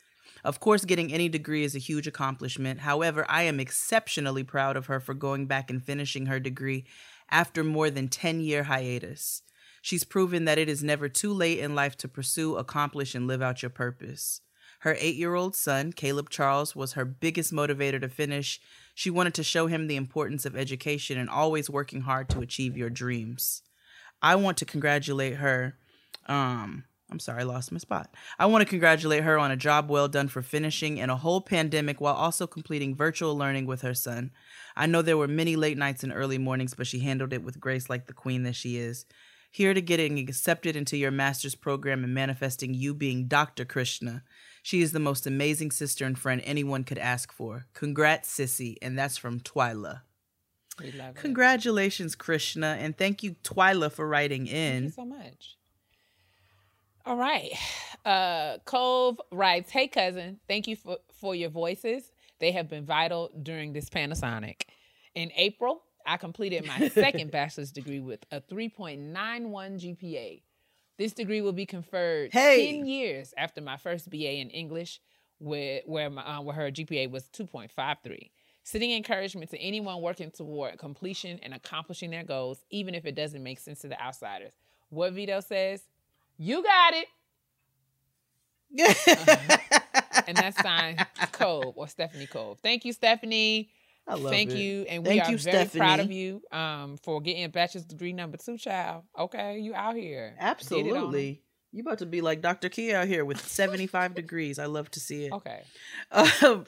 Speaker 3: Of course, getting any degree is a huge accomplishment. However, I am exceptionally proud of her for going back and finishing her degree after more than 10 year hiatus. She's proven that it is never too late in life to pursue, accomplish, and live out your purpose. Her eight year old son, Caleb Charles, was her biggest motivator to finish. She wanted to show him the importance of education and always working hard to achieve your dreams. I want to congratulate her. Um, I'm sorry, I lost my spot. I want to congratulate her on a job well done for finishing in a whole pandemic while also completing virtual learning with her son. I know there were many late nights and early mornings, but she handled it with grace like the queen that she is. Here to getting accepted into your master's program and manifesting you being Dr. Krishna. She is the most amazing sister and friend anyone could ask for. Congrats, Sissy. And that's from Twyla.
Speaker 2: We love it.
Speaker 3: Congratulations, Krishna. And thank you, Twyla, for writing in.
Speaker 2: Thank you
Speaker 3: in.
Speaker 2: so much. All right. Uh Cove writes, Hey cousin, thank you for, for your voices. They have been vital during this Panasonic. In April, I completed my second bachelor's degree with a 3.91 GPA. This degree will be conferred
Speaker 3: Hey.
Speaker 2: 10 years after my first BA in English, where, where, my, uh, where her GPA was 2.53. Sending encouragement to anyone working toward completion and accomplishing their goals, even if it doesn't make sense to the outsiders. What Vito says, you got it. And that's signed Cove or Stephanie Cove. Thank you, Stephanie.
Speaker 3: I love
Speaker 2: Thank
Speaker 3: it.
Speaker 2: you. And we
Speaker 3: Thank
Speaker 2: are
Speaker 3: you,
Speaker 2: very proud of you um, for getting a bachelor's degree number two, child. Okay, you out here. Get it on 'em.
Speaker 3: Absolutely. You about to be like Dr. Keia out here with 75 degrees. I love to see it.
Speaker 2: Okay.
Speaker 3: Um,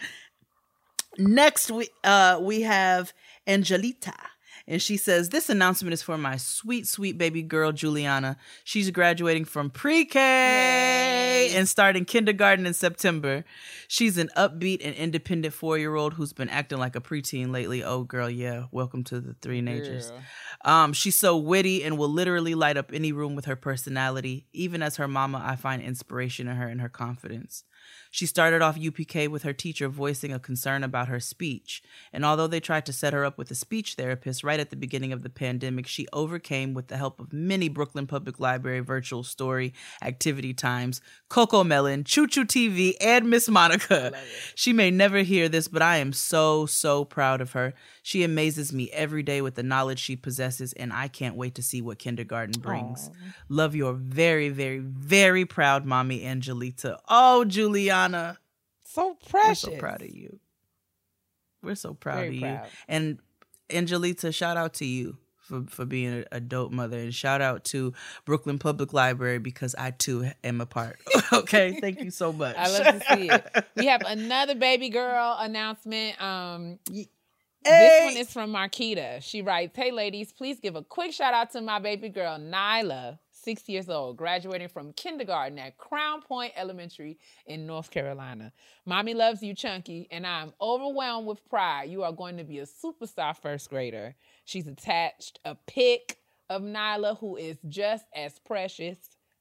Speaker 3: next we uh we have Angelita. And she says, This announcement is for my sweet, sweet baby girl, Juliana. She's graduating from pre K and starting kindergarten in September. She's an upbeat and independent four year old who's been acting like a preteen lately. Oh, girl, yeah. Welcome to the three natures.
Speaker 2: Girl.
Speaker 3: Um, she's so witty and will literally light up any room with her personality. Even as her mama, I find inspiration in her and her confidence. She started off UPK with her teacher voicing a concern about her speech. And although they tried to set her up with a speech therapist right at the beginning of the pandemic, she overcame with the help of many Brooklyn Public Library virtual story activity times, Cocomelon, Choo Choo TV, and Miss Monica. She may never hear this, but I am so, so proud of her. She amazes me every day with the knowledge she possesses, and I can't wait to see what kindergarten brings. Love your very, very, very proud mommy, Angelita. Oh, Juliana.
Speaker 2: So precious.
Speaker 3: We're so proud of you. We're so proud
Speaker 2: Very
Speaker 3: of you.
Speaker 2: proud.
Speaker 3: And Angelita, shout out to you for, for being a, a dope mother. And shout out to Brooklyn Public Library because I too am a part. okay. Thank you so much.
Speaker 2: I love to see it. We have another baby girl announcement. Um,
Speaker 3: Hey.
Speaker 2: This one is from Marquita. She writes, Hey ladies, please give a quick shout out to my baby girl, Nyla, six years old, graduating from kindergarten at Crown Point Elementary in North Carolina. Mommy loves you, Chunky, and I'm overwhelmed with pride. You are going to be a superstar first grader. She's attached a pic of Nyla, who is just as precious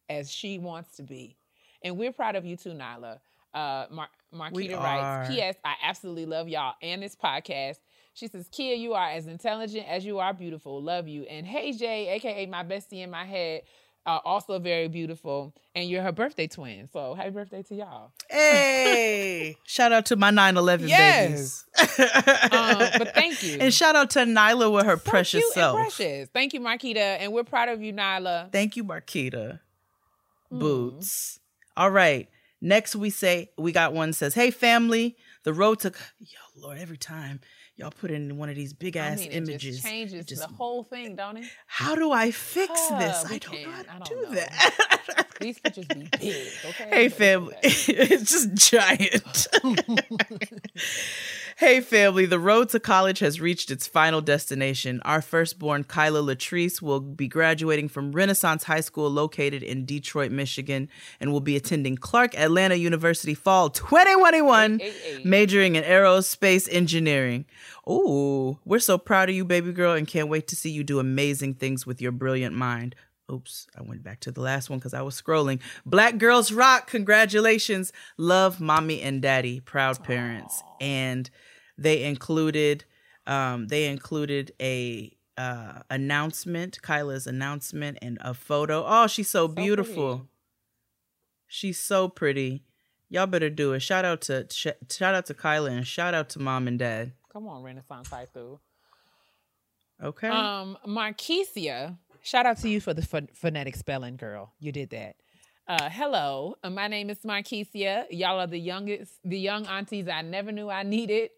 Speaker 2: as she wants to be. And we're proud of you too, Nyla. Uh, Mar- Marquita writes, P.S. I absolutely love y'all and this podcast. She says, Keia, you are as intelligent as you are beautiful. Love you. And hey, Jay, aka my bestie in my head, uh, also very beautiful. And you're her birthday twin. So happy birthday to y'all.
Speaker 3: Hey, shout out to my 9/11
Speaker 2: Yes.
Speaker 3: babies.
Speaker 2: Um, but thank you.
Speaker 3: And shout out to Nyla with her
Speaker 2: So
Speaker 3: precious
Speaker 2: cute and
Speaker 3: self.
Speaker 2: precious. Thank you, Marquita. And we're proud of you, Nyla.
Speaker 3: Thank you, Marquita.
Speaker 2: Hmm.
Speaker 3: Boots. All right. Next, we say we got one says, "Hey family, the road to yo Lord every time y'all put in one of these big
Speaker 2: I
Speaker 3: ass
Speaker 2: mean,
Speaker 3: images.
Speaker 2: It just changes
Speaker 3: just-
Speaker 2: the whole thing, don't it?
Speaker 3: how do I fix
Speaker 2: Ah,
Speaker 3: this? I don't know
Speaker 2: can't.
Speaker 3: how
Speaker 2: I
Speaker 3: to
Speaker 2: don't
Speaker 3: do
Speaker 2: know.
Speaker 3: that.
Speaker 2: These pictures be big, okay?
Speaker 3: Hey family,
Speaker 2: it's
Speaker 3: just giant. hey family, the road to college has reached its final destination. Our firstborn Kyla Latrice will be graduating from Renaissance High School located in Detroit, Michigan, and will be attending Clark Atlanta University fall 2021,
Speaker 2: Hey, hey, hey.
Speaker 3: majoring in aerospace engineering. Ooh, we're so proud of you, baby girl, and can't wait to see you do amazing things with your brilliant mind. Oops, I went back to the last one because I was scrolling. Black Girls Rock, congratulations. Love mommy and daddy, proud parents. And they included um they included a uh announcement, Kyla's announcement and a photo. Oh, she's so, beautiful.
Speaker 2: pretty.
Speaker 3: She's so pretty. Y'all better do it. Shout out to sh- shout out to Kyla and shout out to mom and dad.
Speaker 2: Come on, Renaissance High School.
Speaker 3: Okay.
Speaker 2: Um, Marquisia, shout out to you for the pho- phonetic spelling, girl. You did that. Uh, hello, uh, my name is Marquisia. Y'all are the youngest, the young aunties I never knew I needed.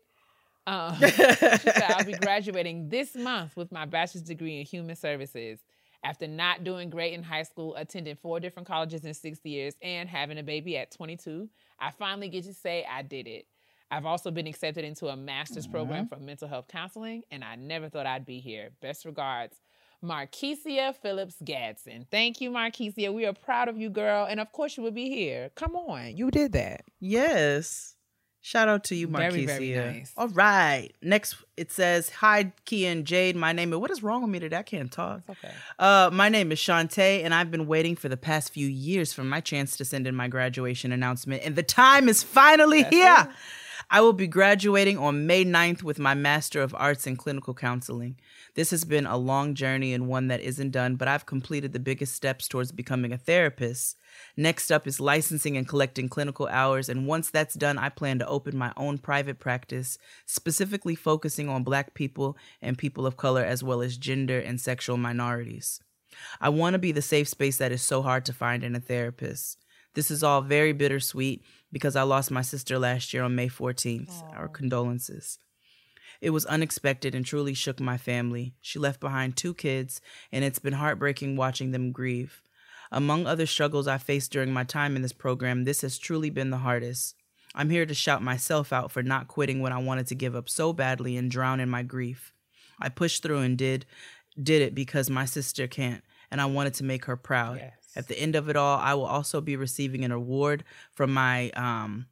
Speaker 2: Um, she said, I'll be graduating this month with my bachelor's degree in human services. After not doing great in high school, attending four different colleges in six years, and having a baby at 22, I finally get to say I did it. I've also been accepted into a master's program for mental health counseling, and I never thought I'd be here. Best regards, Marquesia Phillips Gadsden. Thank you, Marquesia. We are proud of you, girl. And of course, you will be here. Come on. You did that.
Speaker 3: Yes. Shout out to you,
Speaker 2: Very, very nice.
Speaker 3: All right. Next, it says, Hi, Keia and Jade. My name is, what is wrong with me today? I can't talk.
Speaker 2: Okay.
Speaker 3: Uh, my name is Shantae, and I've been waiting for the past few years for my chance to send in my graduation announcement, and the time is finally here. I will be graduating on May 9th with my Master of Arts in Clinical Counseling. This has been a long journey and one that isn't done, but I've completed the biggest steps towards becoming a therapist. Next up is licensing and collecting clinical hours, and once that's done, I plan to open my own private practice, specifically focusing on Black people and people of color, as well as gender and sexual minorities. I want to be the safe space that is so hard to find in a therapist. This is all very bittersweet because I lost my sister last year on May 14th. Our condolences. It was unexpected and truly shook my family. She left behind two kids, and it's been heartbreaking watching them grieve. Among other struggles I faced during my time in this program, this has truly been the hardest. I'm here to shout myself out for not quitting when I wanted to give up so badly and drown in my grief. I pushed through and did did it because my sister can't, and I wanted to make her proud.
Speaker 2: Yes.
Speaker 3: At the end of it all, I will also be receiving an award from my um,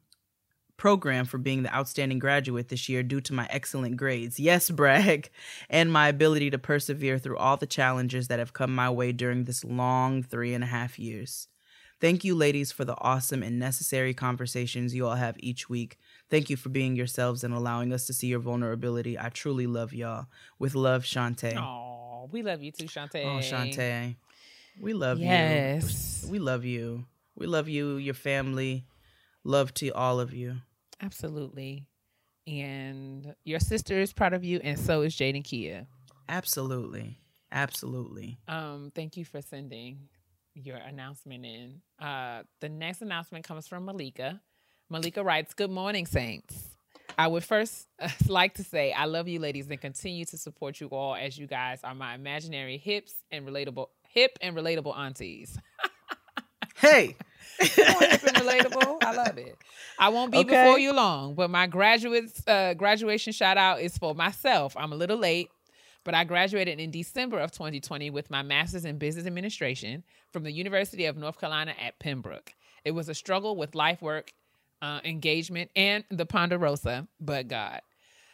Speaker 3: program for being the outstanding graduate this year due to my excellent grades. Yes, brag, and my ability to persevere through all the challenges that have come my way during this long three and a half years. Thank you, ladies, for the awesome and necessary conversations you all have each week. Thank you for being yourselves and allowing us to see your vulnerability. I truly love y'all. With love, Shantae.
Speaker 2: Oh, we love you too, Shantae.
Speaker 3: Oh, Shantae. We love you.
Speaker 2: Yes.
Speaker 3: you. We love you. We love you, your family. Love to all of you.
Speaker 2: Absolutely. And your sister is proud of you, and so is Jaden Keia.
Speaker 3: Absolutely. Absolutely.
Speaker 2: Um, thank you for sending your announcement in. Uh, the next announcement comes from Malika. Malika writes, Good morning, Saints. I would first uh, like to say I love you ladies and continue to support you all as you guys are my imaginary hips and relatable hip and relatable aunties.
Speaker 3: Hey.
Speaker 2: Hip and relatable. I love it. I won't be
Speaker 3: Okay.
Speaker 2: before you long, but my graduates uh, graduation shout out is for myself. I'm a little late, but I graduated in December of 2020 with my master's in business administration from the University of North Carolina at Pembroke. It was a struggle with life work, uh, engagement, and the Ponderosa, but God.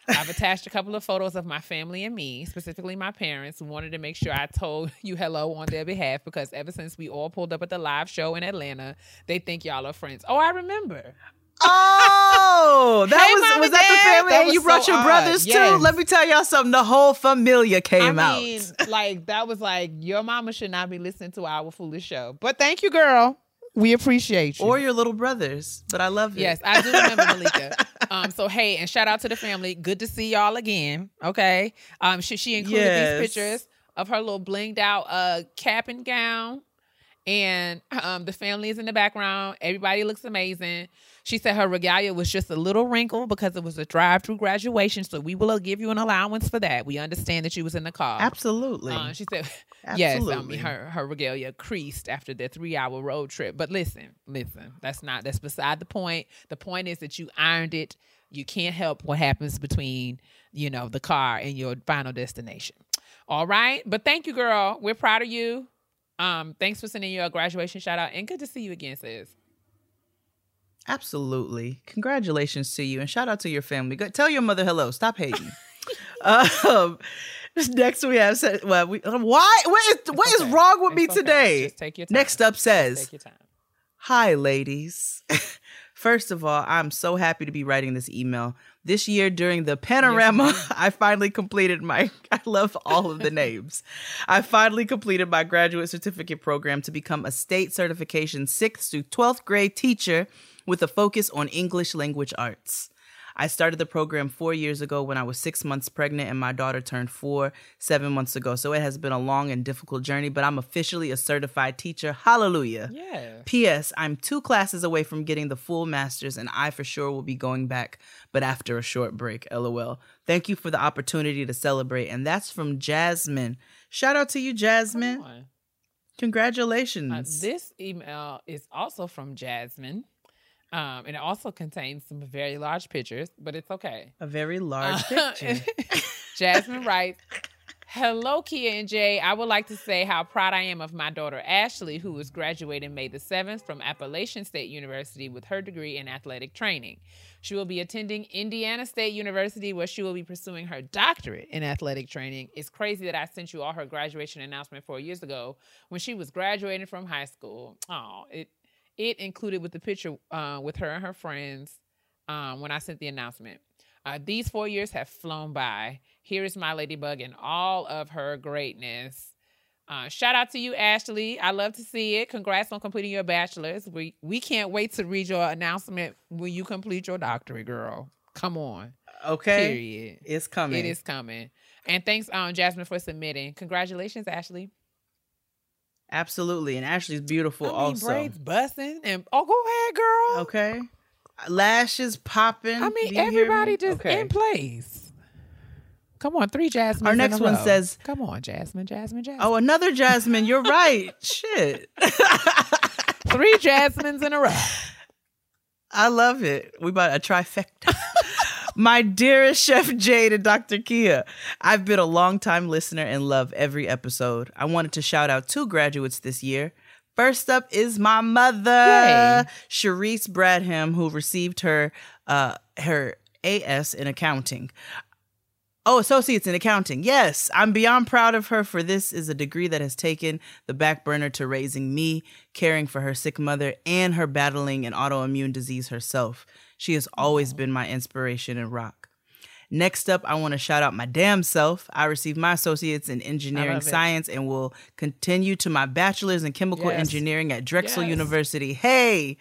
Speaker 2: I've attached a couple of photos of my family and me, specifically my parents, wanted to make sure I told you hello on their behalf because ever since we all pulled up at the live show in Atlanta, they think y'all are friends. Oh, I remember.
Speaker 3: Oh, that
Speaker 2: Hey,
Speaker 3: was was that
Speaker 2: Dad,
Speaker 3: the family?
Speaker 2: that
Speaker 3: and you brought
Speaker 2: so
Speaker 3: your
Speaker 2: odd.
Speaker 3: brothers too.
Speaker 2: Yes.
Speaker 3: Let me tell y'all something. The whole familia came
Speaker 2: I
Speaker 3: out.
Speaker 2: mean, like that was like your mama should not be listening to our foolish show. But thank you, girl. We appreciate you.
Speaker 3: or your little brothers, but I love you.
Speaker 2: Yes, I do remember Malika. Um, so hey, and shout out to the family. Good to see y'all again. Okay. Um, she, she included
Speaker 3: Yes.
Speaker 2: these pictures of her little blinged out uh cap and gown, and um the family is in the background. Everybody looks amazing. She said her regalia was just a little wrinkled because it was a drive-through graduation. So we will give you an allowance for that. We understand that she was in the car.
Speaker 3: absolutely.
Speaker 2: Uh, she said, "Yes, I mean her her regalia creased after the three hour road trip." But listen, listen, that's not that's beside the point. The point is that you ironed it. You can't help what happens between you know the car and your final destination. All right, but thank you, girl. We're proud of you. Um, thanks for sending your graduation shout out, and good to see you again, sis.
Speaker 3: Absolutely. Congratulations to you and shout out to your family. Go, tell your mother hello. Stop hating. um, next we have said, well, we, why? What is, what is
Speaker 2: okay.
Speaker 3: wrong with me
Speaker 2: okay.
Speaker 3: today?
Speaker 2: Just take your time.
Speaker 3: Next up says,
Speaker 2: Take your time.
Speaker 3: Hi, ladies. First of all, I'm so happy to be writing this email. This year during the panorama, I finally completed my, I love all of the names. I finally completed my graduate certificate program to become a state certification 6th through 12th grade teacher with a focus on English language arts. I started the program four years ago when I was six months pregnant and my daughter turned four seven months ago. So it has been a long and difficult journey, but I'm officially a certified teacher. Hallelujah.
Speaker 2: Yeah.
Speaker 3: P.S. I'm two classes away from getting the full master's, and I for sure will be going back, but after a short break. LOL. Thank you for the opportunity to celebrate. And that's from Jasmine. Shout out to you, Jasmine. Congratulations.
Speaker 2: Uh, this email is also from Jasmine. Um, and it also contains some very large pictures, but it's okay.
Speaker 3: a very large
Speaker 2: Uh,
Speaker 3: picture.
Speaker 2: Jasmine writes, Hello, Keia and Jay. I would like to say how proud I am of my daughter Ashley, who is graduating May the 7th from Appalachian State University with her degree in athletic training. She will be attending Indiana State University, where she will be pursuing her doctorate in athletic training. It's crazy that I sent you all her graduation announcement four years ago when she was graduating from high school. Oh, it it included with the picture uh, with her and her friends um, when I sent the announcement. Uh, these four years have flown by. Here is my ladybug in all of her greatness. Uh, shout out to you, Ashley. I love to see it. Congrats on completing your bachelor's. We we can't wait to read your announcement when you complete your doctorate, girl. Come on.
Speaker 3: Okay.
Speaker 2: Period.
Speaker 3: It's coming.
Speaker 2: It is coming. And thanks, um, Jasmine, for submitting. Congratulations, Ashley.
Speaker 3: Absolutely. And Ashley's beautiful
Speaker 2: I mean,
Speaker 3: also.
Speaker 2: braids busting and oh, go ahead, girl.
Speaker 3: Okay. Lashes popping.
Speaker 2: I mean, everybody
Speaker 3: me?
Speaker 2: just
Speaker 3: Okay.
Speaker 2: in place. Come on, three Jasmine.
Speaker 3: Our next one says-
Speaker 2: "Come on, Jasmine, Jasmine, Jasmine."
Speaker 3: Oh, another Jasmine. You're right. Shit.
Speaker 2: three Jasmines in a row.
Speaker 3: I love it. We bought a trifecta. My dearest Chef Jade and Dr. Keia, I've been a long time listener and love every episode. I wanted to shout out two graduates this year. First up is my mother,
Speaker 2: Yay.
Speaker 3: Sharice Bradham, who received her uh, her AS in accounting. Oh, associates in accounting. Yes, I'm beyond proud of her for this is a degree that has taken the back burner to raising me, caring for her sick mother, and her battling an autoimmune disease herself. She has always been my inspiration and rock. Next up, I want to shout out my damn self. I received my associates in engineering science and will continue to my bachelor's in chemical
Speaker 2: Yes.
Speaker 3: engineering at Drexel
Speaker 2: Yes.
Speaker 3: University. Hey,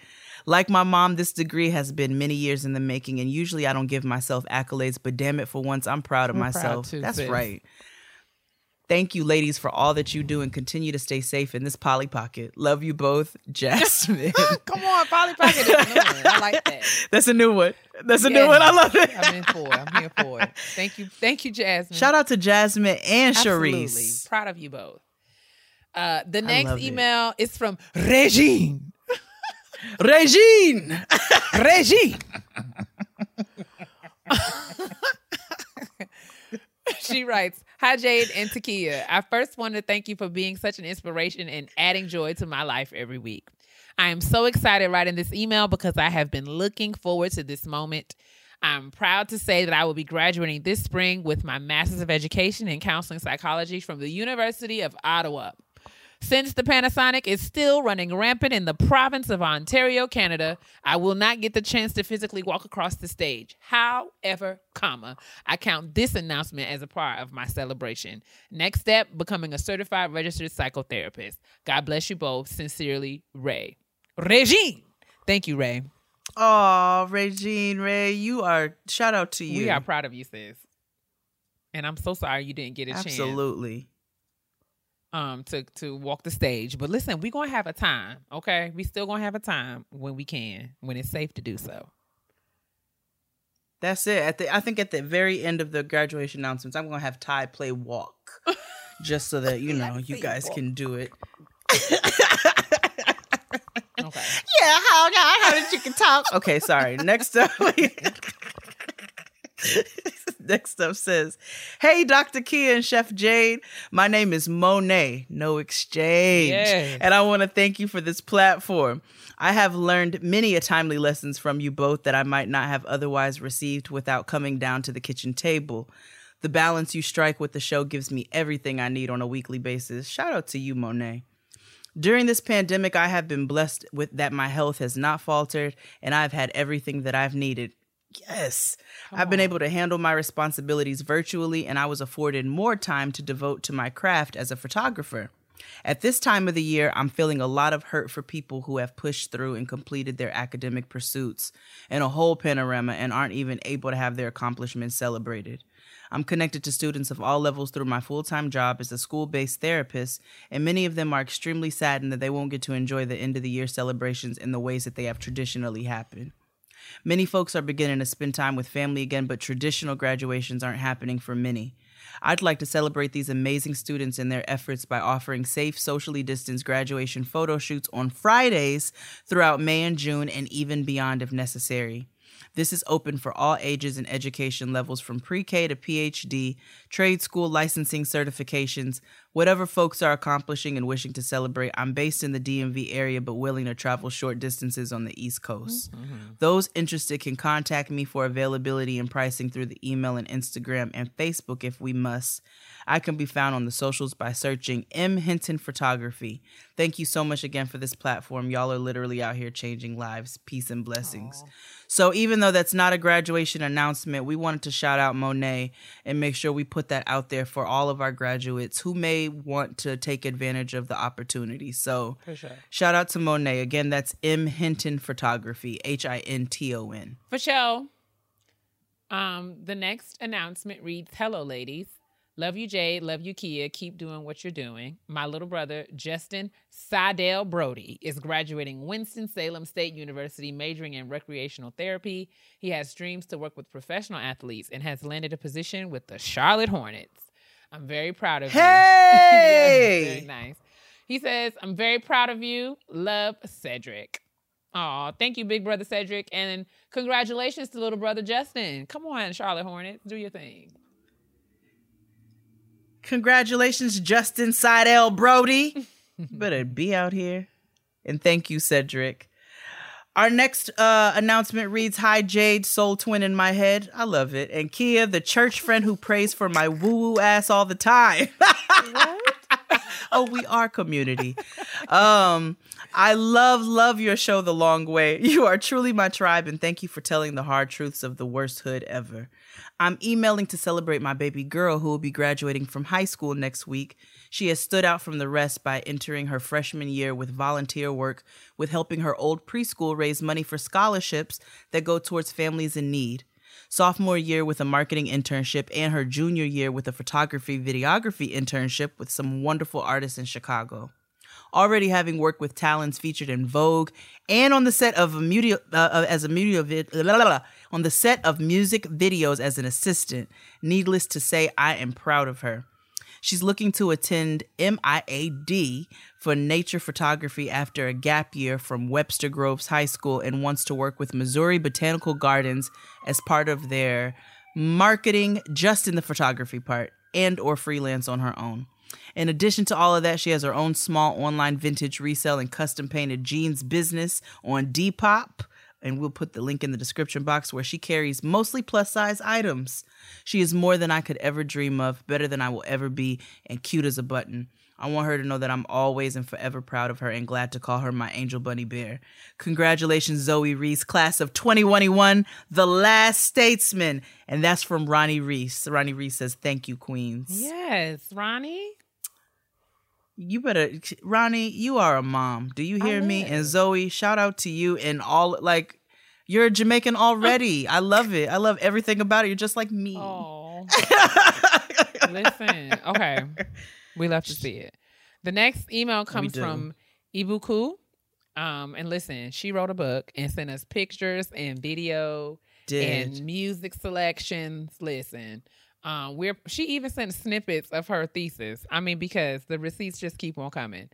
Speaker 3: like my mom, this degree has been many years in the making, and usually I don't give myself accolades, but damn it, for once, I'm proud of
Speaker 2: proud
Speaker 3: myself.
Speaker 2: too,
Speaker 3: That's
Speaker 2: sis.
Speaker 3: right. Thank you, ladies, for all that you do and continue to stay safe in this Polly Pocket. Love you both, Jasmine.
Speaker 2: Come on, Polly Pocket is a new one. I like that.
Speaker 3: That's a new one. That's a
Speaker 2: Yeah.
Speaker 3: new one. I love it.
Speaker 2: I'm in for it. I'm here for it. Thank you, thank you, Jasmine.
Speaker 3: Shout out to Jasmine and
Speaker 2: Absolutely.
Speaker 3: Sharice.
Speaker 2: Proud of you both. Uh, the next email is from Regine.
Speaker 3: Regine.
Speaker 2: Regine. she writes, Hi Jade and Takia. I first want to thank you for being such an inspiration and adding joy to my life every week. I am so excited writing this email because I have been looking forward to this moment. I'm proud to say that I will be graduating this spring with my Master's of Education in Counseling Psychology from the University of Ottawa. Since the Panasonic is still running rampant in the province of Ontario, Canada, I will not get the chance to physically walk across the stage. However, comma, I count this announcement as a part of my celebration. Next step, becoming a certified registered psychotherapist. God bless you both. Sincerely, Ray. Regine. Thank you, Ray.
Speaker 3: Oh, Regine Ray, you are shout out to you.
Speaker 2: We are proud of you, sis. And I'm so sorry you didn't get a chance
Speaker 3: Absolutely.
Speaker 2: Um to to walk the stage. But listen, we're gonna have a time, okay? We still gonna have a time when we can, when it's safe to do so.
Speaker 3: That's it. At the I think at the very end of the graduation announcements, I'm gonna have Ty play walk. just so that you know you guys can do it.
Speaker 2: Okay.
Speaker 3: Yeah, how how did you can talk? Okay, sorry. Next up Next up says, Hey Dr. Keia and Chef Jade. My name is Monet, no exchange.
Speaker 2: Yes.
Speaker 3: And I want to thank you for this platform. I have learned many a timely lessons from you both that I might not have otherwise received without coming down to the kitchen table. The balance you strike with the show gives me everything I need on a weekly basis. Shout out to you, Monet. During this pandemic, I have been blessed with that my health has not faltered and I've had everything that I've needed. Yes. I've been able to handle my responsibilities virtually and I was afforded more time to devote to my craft as a photographer. At this time of the year, I'm feeling a lot of hurt for people who have pushed through and completed their academic pursuits in a whole panorama and aren't even able to have their accomplishments celebrated. I'm connected to students of all levels through my full time job as a school based therapist, and many of them are extremely saddened that they won't get to enjoy the end of the year celebrations in the ways that they have traditionally happened. Many folks are beginning to spend time with family again, but traditional graduations aren't happening for many. I'd like to celebrate these amazing students and their efforts by offering safe, socially distanced graduation photo shoots on Fridays throughout May and June and even beyond if necessary. This is open for all ages and education levels from pre K to PhD, trade school licensing certifications, whatever folks are accomplishing and wishing to celebrate. I'm based in the DMV area but willing to travel short distances on the East Coast. Mm-hmm. Mm-hmm. Those interested can contact me for availability and pricing through the email and Instagram and Facebook if we must. I can be found on the socials by searching M. Hinton Photography. Thank you so much again for this platform. Y'all are literally out here changing lives. Peace and blessings. So, even though that's not a graduation announcement, we wanted to shout out Monet and make sure we put that out there for all of our graduates who may want to take advantage of the opportunity. So,
Speaker 2: For sure.
Speaker 3: shout out to Monet. Again, that's M. Hinton Photography, H I N T O N.
Speaker 2: For sure. Um, the next announcement reads Hello, ladies. Love you, Jade. Love you, Keia. Keep doing what you're doing. My little brother, Justin Sidell Brody, is graduating Winston-Salem State University, majoring in recreational therapy. He has dreams to work with professional athletes and has landed a position with the Charlotte Hornets. I'm very proud of you.
Speaker 3: Hey!
Speaker 2: Yes, very nice. He says, I'm very proud of you. Love, Cedric. Aw, thank you, big brother Cedric. And congratulations to little brother Justin. Come on, Charlotte Hornets. Do your thing.
Speaker 3: Congratulations, Justin Seidel Brody. Better be out here. And thank you, Cedric. Our next uh, announcement reads Hi, Jade, soul twin in my head. I love it. And Keia, the church friend who prays for my woo woo ass all the time. oh, we are community. Um, I love, love your show, The Long Way. You are truly my tribe, and thank you for telling the hard truths of the worst hood ever. I'm emailing to celebrate my baby girl who will be graduating from high school next week. She has stood out from the rest by entering her freshman year with volunteer work with helping her old preschool raise money for scholarships that go towards families in need. Sophomore year with a marketing internship and her junior year with a photography videography internship with some wonderful artists in Chicago already having worked with talents featured in Vogue and on the set of a media uh, as a media vid- la, la, la, on the set of music videos as an assistant. Needless to say, I am proud of her. She's looking to attend MIAD for nature photography after a gap year from Webster Groves High School and wants to work with Missouri Botanical Gardens as part of their marketing just in the photography part and or freelance on her own. In addition to all of that, she has her own small online vintage resale and custom painted jeans business on Depop. And we'll put the link in the description box where she carries mostly plus size items. She is more than I could ever dream of, better than I will ever be, and cute as a button. I want her to know that I'm always and forever proud of her and glad to call her my angel bunny bear. Congratulations, Zoe Reese, class of 2021, the last statesman. And that's from Ronnie Reese. Ronnie Reese says, Thank you, Queens.
Speaker 2: Yes, Ronnie.
Speaker 3: You better, Ronnie, you are a mom. Do you hear me? And. Zoe, shout out to you and all, like, you're a Jamaican already. I love it. I love everything about it. You're just like me.
Speaker 2: Oh, listen. Okay, we love to see it. The next email comes from Ibuku. Um, and listen, she wrote a book and sent us pictures and video
Speaker 3: Did.
Speaker 2: and music selections. Listen, um, we're she even sent snippets of her thesis. I mean, because the receipts just keep on coming.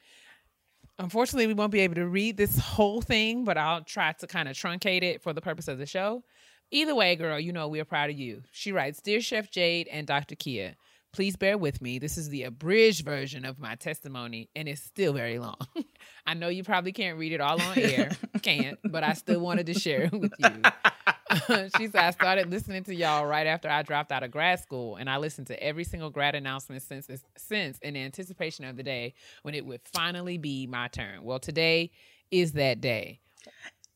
Speaker 2: Unfortunately, we won't be able to read this whole thing, but I'll try to kind of truncate it for the purpose of the show. Either way, girl, you know we are proud of you. She writes, Dear Chef Jade and Dr. Keia, please bear with me. This is the abridged version of my testimony, and it's still very long. I know you probably can't read it all on air. can't, but I still wanted to share it with you. she said, I started listening to y'all right after I dropped out of grad school, and I listened to every single grad announcement since since in anticipation of the day when it would finally be my turn. Well, today is that day.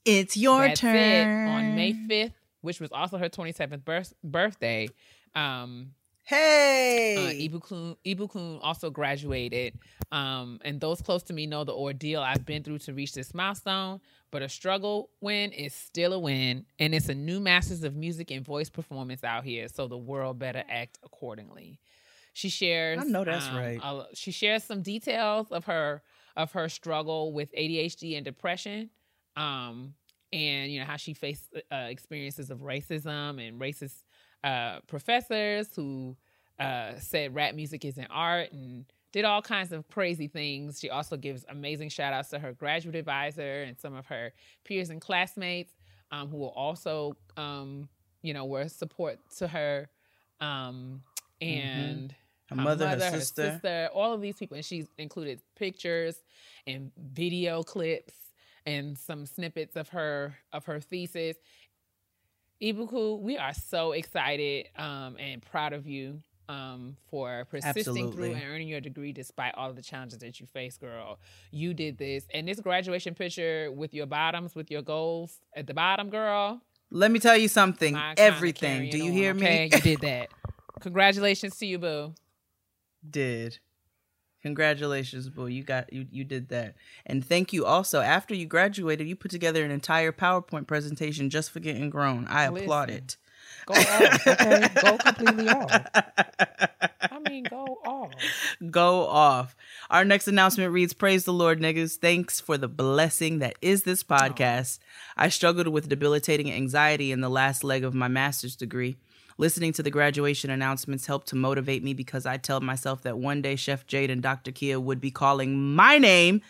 Speaker 3: It's your
Speaker 2: That's
Speaker 3: turn.
Speaker 2: it. On May 5th, which was also her 27th birth- birthday, um, uh,
Speaker 3: Hey.
Speaker 2: Ibukun, Ibukun also graduated. Um, and those close to me know the ordeal I've been through to reach this milestone. But a struggle win is still a win. And it's a new Masters of Music and Voice performance out here. So the world better act accordingly. She shares.
Speaker 3: I know that's
Speaker 2: um,
Speaker 3: right.
Speaker 2: a- she shares some details of her of her struggle with ADHD and depression. Um, and you know how she faced uh, experiences of racism and racist uh, professors who uh, said rap music isn't art and did all kinds of crazy things. She also gives amazing shout outs to her graduate advisor and some of her peers and classmates um, who will also, um, you know, were support to her. Um, and
Speaker 3: Her mother, her sister.
Speaker 2: sister, all of these people. And she's included pictures and video clips and some snippets of her of her thesis. Ibuku, we are so excited um, and proud of you um, for persisting
Speaker 3: Absolutely.
Speaker 2: through and earning your degree despite all the challenges that you face, girl. You did this. And this graduation picture with your bottoms, with your goals at the bottom, girl.
Speaker 3: Let me tell you something. Everything. Do you
Speaker 2: on,
Speaker 3: hear
Speaker 2: okay?
Speaker 3: me?
Speaker 2: You did that. Congratulations to you, boo.
Speaker 3: did. Congratulations, boo. You got you you did that. And thank you also. After you graduated, you put together an entire PowerPoint presentation just for getting grown. I applaud it.
Speaker 2: Go off, okay? Go completely off. I mean, go off.
Speaker 3: Go off. Our next announcement reads Praise the Lord, niggas. Thanks for the blessing that is this oh. podcast. I struggled with debilitating anxiety in the last leg of my master's degree. Listening to the graduation announcements helped to motivate me because I tell myself that one day Chef Jade and Dr. Keia would be calling my name.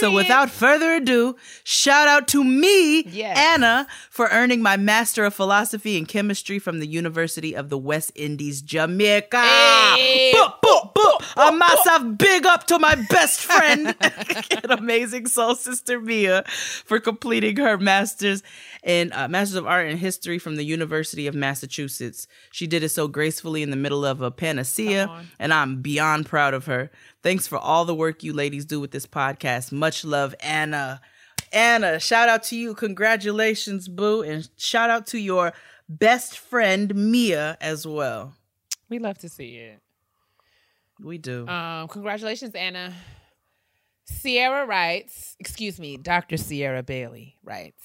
Speaker 3: So without further ado, shout out to me,
Speaker 2: Yes.
Speaker 3: Anna, for earning my Master of Philosophy in Chemistry from the University of the West Indies, Jamaica.
Speaker 2: Hey.
Speaker 3: Boop, boop, boop. A massive big up to my best friend and amazing soul sister Mia for completing her master's in uh, Masters of Art and History from the University of Massachusetts. She did it so gracefully in the middle of a panacea, and I'm beyond proud of her. Thanks for all the work you ladies do with this podcast. Much love, Anna. Anna, shout out to you. Congratulations, boo. And shout out to your best friend, Mia, as well.
Speaker 2: We love to see it.
Speaker 3: We do.
Speaker 2: Um, congratulations, Anna. Sierra writes, excuse me, Dr. Sierra Bailey writes,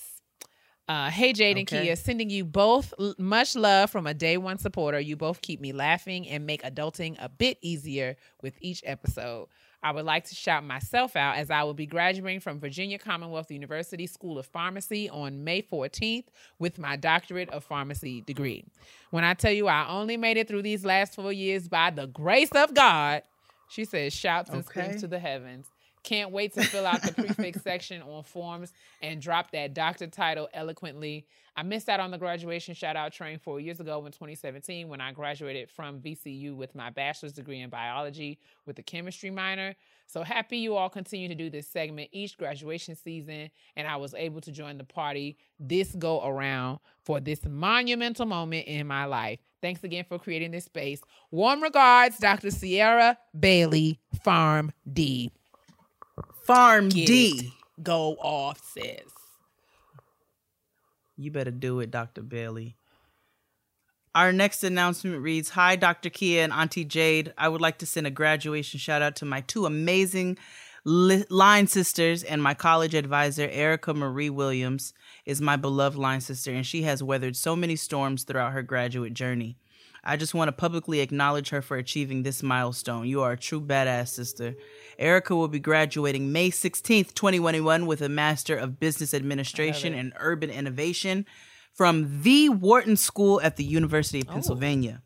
Speaker 2: uh, Hey, Jade and
Speaker 3: Okay.
Speaker 2: Keia, sending you both l- much love from a day one supporter. You both keep me laughing and make adulting a bit easier with each episode. I would like to shout myself out as I will be graduating from Virginia Commonwealth University School of Pharmacy on May 14th with my doctorate of pharmacy degree. When I tell you I only made it through these last four years by the grace of God, she says, shouts and
Speaker 3: Okay.
Speaker 2: screams to the heavens. Can't wait to fill out the prefix section on forms and drop that doctor title eloquently. I missed out on the graduation shout out train four years ago in 2017 when I graduated from VCU with my bachelor's degree in biology with a chemistry minor. So happy you all continue to do this segment each graduation season, and I was able to join the party this go around for this monumental moment in my life. Thanks again for creating this space. Warm regards, Dr. Sierra Bailey, Farm D.
Speaker 3: Farm
Speaker 2: Get
Speaker 3: D.
Speaker 2: Go off, sis.
Speaker 3: You better do it, Dr. Bailey. Our next announcement reads Hi, Dr. Keia and Auntie Jade. I would like to send a graduation shout out to my two amazing li- line sisters and my college advisor, Erica Marie Williams, is my beloved line sister, and she has weathered so many storms throughout her graduate journey. I just want to publicly acknowledge her for achieving this milestone. You are a true badass sister. Erica will be graduating May 16th, 2021, with a Master of Business Administration and Urban Innovation from the Wharton School at the University of oh. Pennsylvania.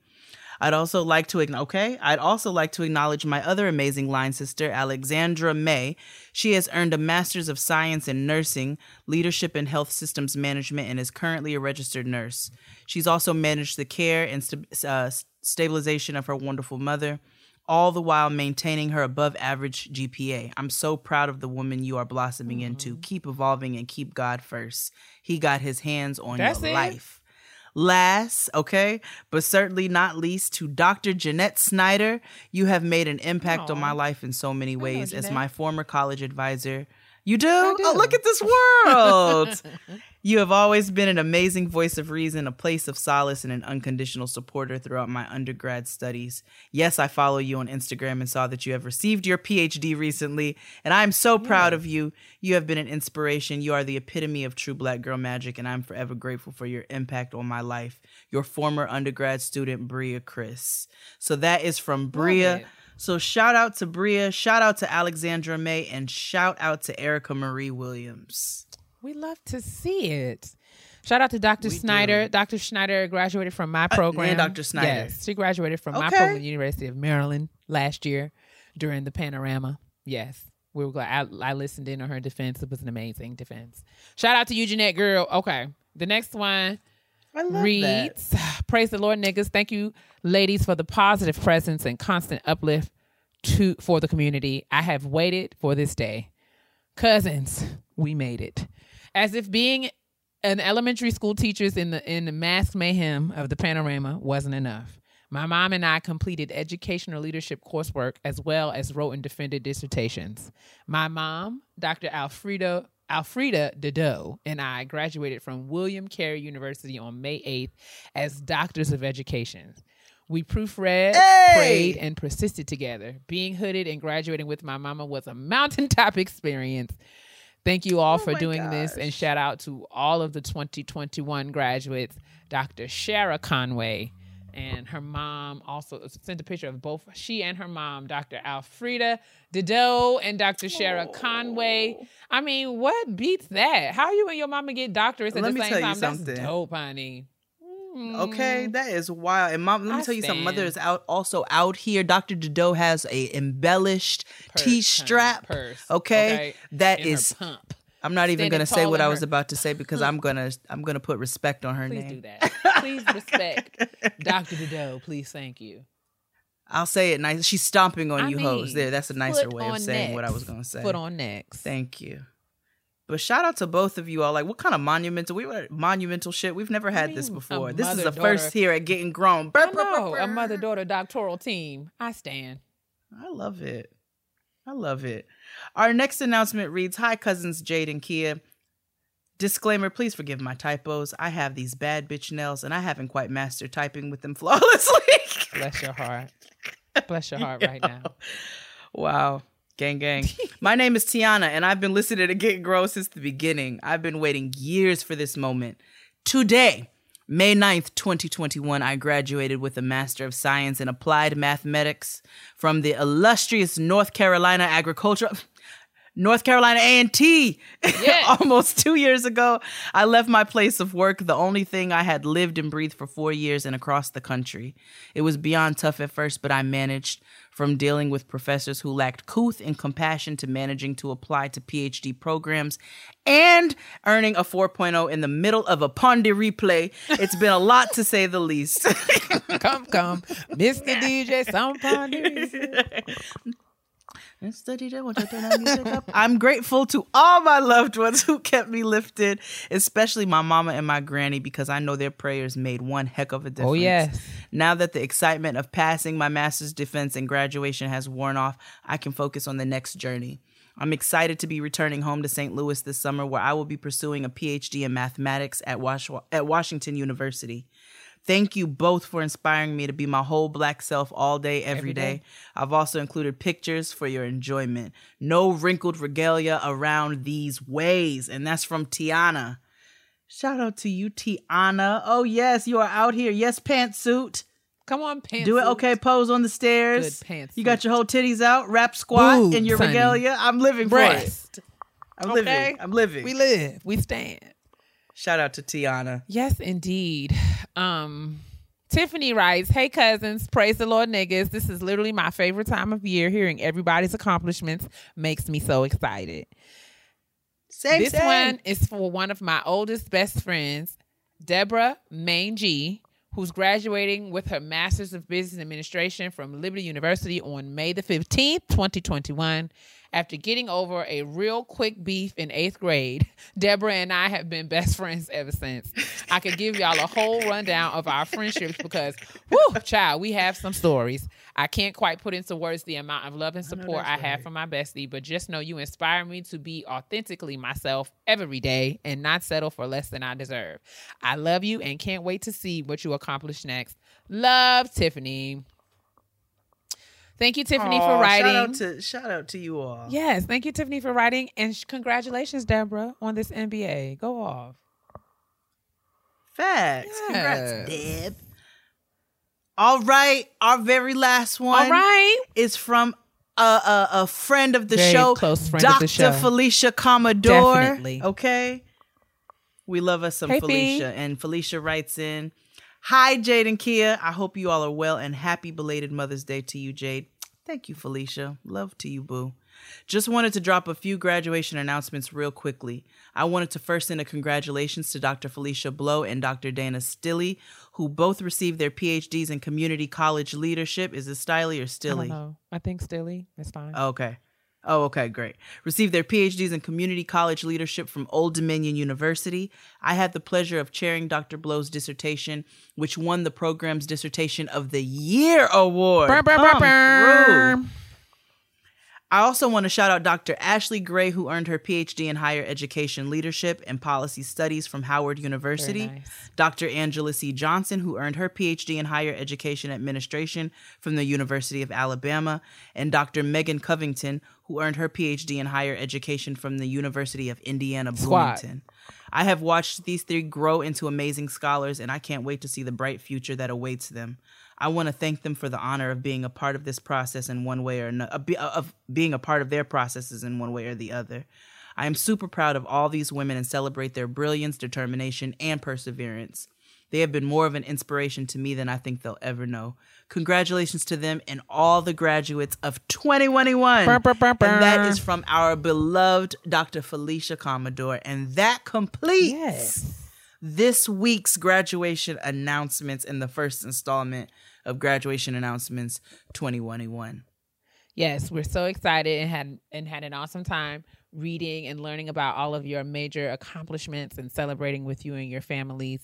Speaker 3: I'd also like to okay. I'd also like to acknowledge my other amazing line sister, Alexandra May. She has earned a Master's of Science in Nursing, Leadership and Health Systems Management, and is currently a registered nurse. She's also managed the care and st- uh, stabilization of her wonderful mother, all the while maintaining her above average GPA. I'm so proud of the woman you are blossoming into. Keep evolving and keep God first. He got his hands on
Speaker 2: That's
Speaker 3: your
Speaker 2: it.
Speaker 3: life. Last, okay, but certainly not least, to Dr. Jeanette Snyder. You have made an impact on my life in so many ways as my former college advisor. You do? Oh, look at this world. you have always been an amazing voice of reason, a place of solace, and an unconditional supporter throughout my undergrad studies. Yes, I follow you on Instagram and saw that you have received your PhD recently, and I'm so proud of you. You have been an inspiration. You are the epitome of true black girl magic, and I'm forever grateful for your impact on my life. Your former undergrad student, Bria Chris. So that is from Bria. So shout out to Bria, shout out to Alexandra May, and shout out to Erica Marie Williams.
Speaker 2: We love to see it. Shout out to Dr. Snyder. Dr. Schneider graduated from my uh, program.
Speaker 3: Dr. Snyder.
Speaker 2: Yes, she graduated from my program University of Maryland last year during the panorama. Yes. We were glad. I, I listened in on her defense. It was an amazing defense. Shout out to you, Jeanette Girl. Okay. The next one Reads Praise the Lord, niggas. Thank you, ladies, for the positive presence and constant uplift to for the community. I have waited for this day. Cousins, we made it. As if being an elementary school teachers in the in the mass mayhem of the panorama wasn't enough. My mom and I completed educational leadership coursework as well as wrote and defended dissertations. My mom, Dr. Alfreda Alfreda Dedeau, and I graduated from William Carey University on May 8th as doctors of education. We proofread,
Speaker 3: Hey!
Speaker 2: prayed, and persisted together. Being hooded and graduating with my mama was a mountaintop experience. Thank you all oh for
Speaker 3: Oh my
Speaker 2: doing this, and shout out to all of the 2021 graduates, Dr. Shara Conway. And her mom also sent a picture of both she and her mom, Dr. Alfreda Dedeau and Dr. Shara Conway. I mean, what beats that? How you and your mama get doctorates at
Speaker 3: Let
Speaker 2: the
Speaker 3: me
Speaker 2: same time? That's dope, honey. Mm.
Speaker 3: Okay, that is wild. And mom, let me
Speaker 2: I
Speaker 3: tell you something. Mother is out also out here. Dr. Dedeau has a embellished T strap.
Speaker 2: purse,
Speaker 3: Okay, that is.
Speaker 2: pump.
Speaker 3: I'm not even
Speaker 2: standing
Speaker 3: gonna say what I was about to say because I'm gonna I'm gonna put respect on her
Speaker 2: Please
Speaker 3: name.
Speaker 2: do that. Please respect Dr. Dedeau. Please, thank you.
Speaker 3: I'll say it nice. She's stomping on
Speaker 2: I
Speaker 3: you hoes. There, that's a nicer way of saying what I was gonna say.
Speaker 2: Foot on next.
Speaker 3: Thank you. But shout out to both of you all. Like, what kind of monumental? We were monumental shit. We've never had this
Speaker 2: mean, a
Speaker 3: before. This is the first here at Getting Grown.
Speaker 2: I know a mother daughter doctoral team. I stand.
Speaker 3: I love it. I love it. Our next announcement reads Hi, cousins Jade and Keia. Disclaimer please forgive my typos. I have these bad bitch nails and I haven't quite mastered typing with them flawlessly.
Speaker 2: Bless your heart. Bless your heart right now.
Speaker 3: Wow. Gang, gang. My name is Tiana, and I've been listening to Get Grow since the beginning. I've been waiting years for this moment. Today, May 9th, 2021, I graduated with a Master of Science in Applied Mathematics from the illustrious North Carolina Agricultural. North Carolina A&T.
Speaker 2: Yes.
Speaker 3: Almost 2 years ago, I left my place of work, the only thing I had lived and breathed for 4 years and across the country. It was beyond tough at first, but I managed from dealing with professors who lacked couth and compassion to managing to apply to PhD programs and earning a 4.0 in the middle of a Pondy replay. It's been a lot to say the least.
Speaker 2: come, come, Mr. DJ, somebody.
Speaker 3: Mr. DJ, won't you that music up? I'm grateful to all my loved ones who kept me lifted, especially my mama and my granny, because I know their prayers made one heck of a difference.
Speaker 2: Oh, yes.
Speaker 3: Now that the excitement of passing my master's defense and graduation has worn off, I can focus on the next journey. I'm excited to be returning home to St. Louis this summer, where I will be pursuing a PhD in mathematics at, Wash- at Washington University. Thank you both for inspiring me to be my whole black self all day, every day. I've also included pictures for your enjoyment. No wrinkled regalia around these ways. And that's from Tiana. Shout out to you, Tiana. Oh, yes, you are out here. Yes, pantsuit.
Speaker 2: Come on, pants.
Speaker 3: Do it. Okay, pose on the stairs.
Speaker 2: Good pantsuit.
Speaker 3: You got your whole titties out, rap squat in your
Speaker 2: honey.
Speaker 3: regalia. I'm living for it. I'm
Speaker 2: Okay.
Speaker 3: living. I'm living.
Speaker 2: We live. We stand.
Speaker 3: Shout out to Tiana.
Speaker 2: Yes, indeed. Um, Tiffany writes, Hey cousins, praise the Lord niggas. This is literally my favorite time of year. Hearing everybody's accomplishments makes me so excited.
Speaker 3: Same,
Speaker 2: this
Speaker 3: same.
Speaker 2: one is for one of my oldest best friends, Deborah Mangy, who's graduating with her Master's of Business Administration from Liberty University on May the 15th, 2021. After getting over a real quick beef in eighth grade, Deborah and I have been best friends ever since. I could give y'all a whole rundown of our friendships because, whoo, child, we have some stories. I can't quite put into words the amount of love and support I have for my bestie, but just know you inspire me to be authentically myself every day and not settle for less than I deserve. I love you and can't wait to see what you accomplish next. Love, Tiffany. Thank you, Tiffany,
Speaker 3: Aw,
Speaker 2: for writing.
Speaker 3: Shout out to shout out to you all.
Speaker 2: Yes, thank you, Tiffany, for writing, and sh- congratulations, Deborah, on this MBA. Go off.
Speaker 3: Facts. Congrats, Deb. All right, our very last one
Speaker 2: All right.
Speaker 3: is from a, a, a friend of the
Speaker 2: Very
Speaker 3: show,
Speaker 2: close friend of
Speaker 3: Dr.
Speaker 2: the show.
Speaker 3: Felicia Commodore.
Speaker 2: Definitely.
Speaker 3: Okay. We love us some
Speaker 2: Hey,
Speaker 3: Felicia. And Felicia writes in Hi, Jade and Keia. I hope you all are well and happy belated Mother's Day to you, Jade. Thank you, Felicia. Love to you, boo. Just wanted to drop a few graduation announcements real quickly. I wanted to first send a congratulations to Dr. Felicia Blow and Dr. Dana Stilley, who both received their PhDs in community college leadership. Is it Stiley or
Speaker 2: I
Speaker 3: Stilley?
Speaker 2: know. I think Stilly. It's fine.
Speaker 3: Okay. Oh, okay, great. Received their PhDs in community college leadership from Old Dominion University. I had the pleasure of chairing Dr. Blow's dissertation, which won the program's Dissertation of the Year award.
Speaker 2: Brr, brr,
Speaker 3: Come
Speaker 2: brr,
Speaker 3: through.
Speaker 2: brr.
Speaker 3: I also want to shout out Dr. Ashley Gray, who earned her PhD in Higher Education Leadership and Policy Studies from Howard University.
Speaker 2: nice.
Speaker 3: Dr. Angela C. Johnson, who earned her PhD in Higher Education Administration from the University of Alabama. And Dr. Megan Covington, who earned her PhD in Higher Education from the University of Indiana. Bloomington. I have watched these three grow into amazing scholars, and I can't wait to see the bright future that awaits them. I want to thank them for the honor of being a part of this process in one way or another, of being a part of their processes in one way or the other. I am super proud of all these women and celebrate their brilliance, determination, and perseverance. They have been more of an inspiration to me than I think they'll ever know. Congratulations to them and all the graduates of 2021.
Speaker 2: Brr, brr, brr,
Speaker 3: And that is from our beloved Dr. Felicia Commodore. And that completes
Speaker 2: Yes.
Speaker 3: This week's graduation announcements in the first installment of graduation announcements 2021.
Speaker 2: Yes, we're so excited and had and had an awesome time reading and learning about all of your major accomplishments and celebrating with you and your families.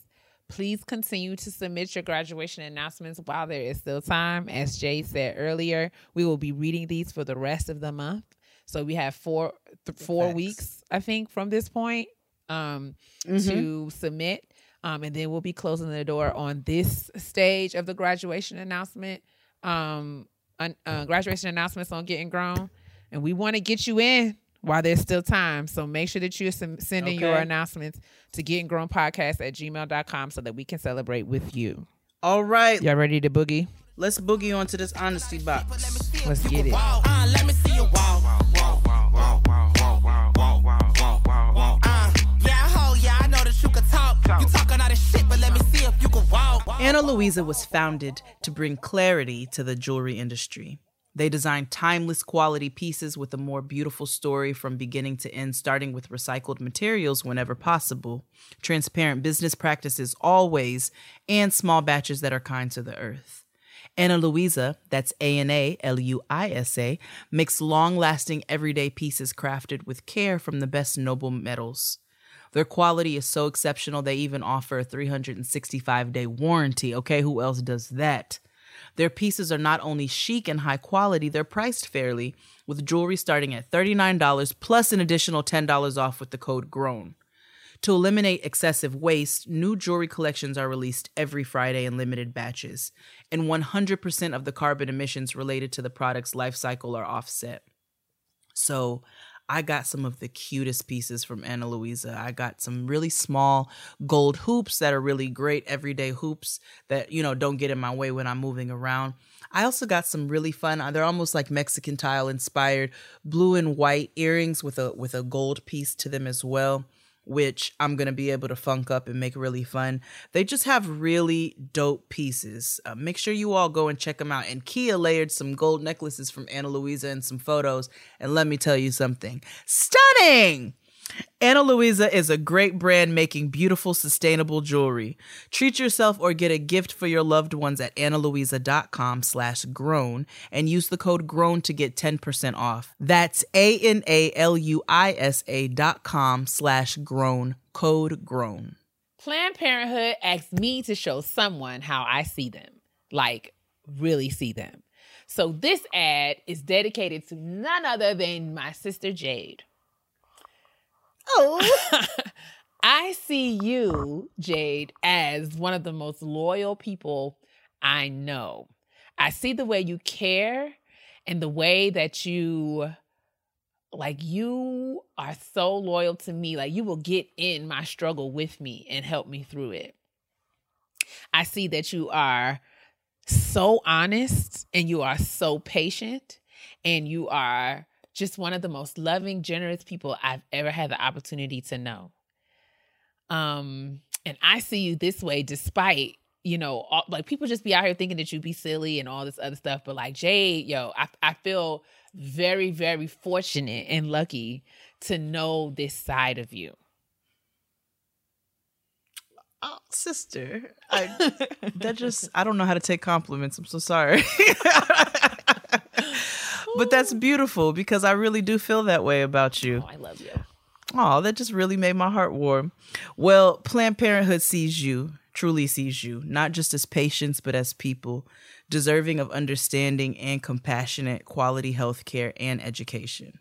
Speaker 2: Please continue to submit your graduation announcements while there is still time. As Jay said earlier, we will be reading these for the rest of the month. So we have four th- four weeks, I think, from this point um,
Speaker 3: Mm-hmm.
Speaker 2: to submit. Um, and then we'll be closing the door on this stage of the graduation announcement. Um, un- uh, graduation announcements on getting grown, and we want to get you in while there's still time. So make sure that you're sem- sending your announcements to getting grown podcast at gmail.com so that we can celebrate with you.
Speaker 3: All right,
Speaker 2: Y'all ready to boogie?
Speaker 3: let's boogie onto this honesty box.
Speaker 2: Let's get it.
Speaker 3: Luisa was founded to bring clarity to the jewelry industry. They design timeless quality pieces with a more beautiful story from beginning to end, starting with recycled materials whenever possible, transparent business practices always, and small batches that are kind to the earth. Ana Luisa, that's A N A L U I S A, makes long lasting everyday pieces crafted with care from the best noble metals. Their quality is so exceptional, they even offer a 365 day warranty. Okay, who else does that? Their pieces are not only chic and high quality, they're priced fairly, with jewelry starting at $39 plus an additional $10 off with the code GROWN. To eliminate excessive waste, new jewelry collections are released every Friday in limited batches, and 100% of the carbon emissions related to the product's life cycle are offset. So, I got some of the cutest pieces from Ana Luisa. I got some really small gold hoops that are really great everyday hoops that, you know, don't get in my way when I'm moving around. I also got some really fun, uh, they're almost like Mexican tile inspired blue and white earrings with a with a gold piece to them as well which I'm going to be able to funk up and make really fun. They just have really dope pieces. Uh, make sure you all go and check them out. And Keia layered some gold necklaces from Ana Luisa and some photos. And let me tell you something stunning! Ana Luisa is a great brand making beautiful, sustainable jewelry. Treat yourself or get a gift for your loved ones at analuisa.com slash grown and use the code grown to get 10% off. That's A-N-A-L-U-I-S-A dot com slash grown, code grown.
Speaker 2: Planned Parenthood asked me to show someone how I see them, like really see them. So this ad is dedicated to none other than my sister Jade. Oh. I see you, Jade, as one of the most loyal people I know. I see the way you care and the way that you like you are so loyal to me like you will get in my struggle with me and help me through it i see that you are so honest and you are so patient and you are just one of the most loving generous people i've ever had the opportunity to know um and i see you this way despite you know all, like people just be out here thinking that you'd be silly and all this other stuff but like jade yo i, I feel very very fortunate and lucky to know this side of you
Speaker 3: Oh, sister, I, that just, I don't know how to take compliments. I'm so sorry. but that's beautiful because I really do feel that way about you.
Speaker 2: oh i love you
Speaker 3: Oh, that just really made my heart warm. Well, Planned Parenthood sees you, truly sees you, not just as patients, but as people, deserving of understanding and compassionate quality health care and education.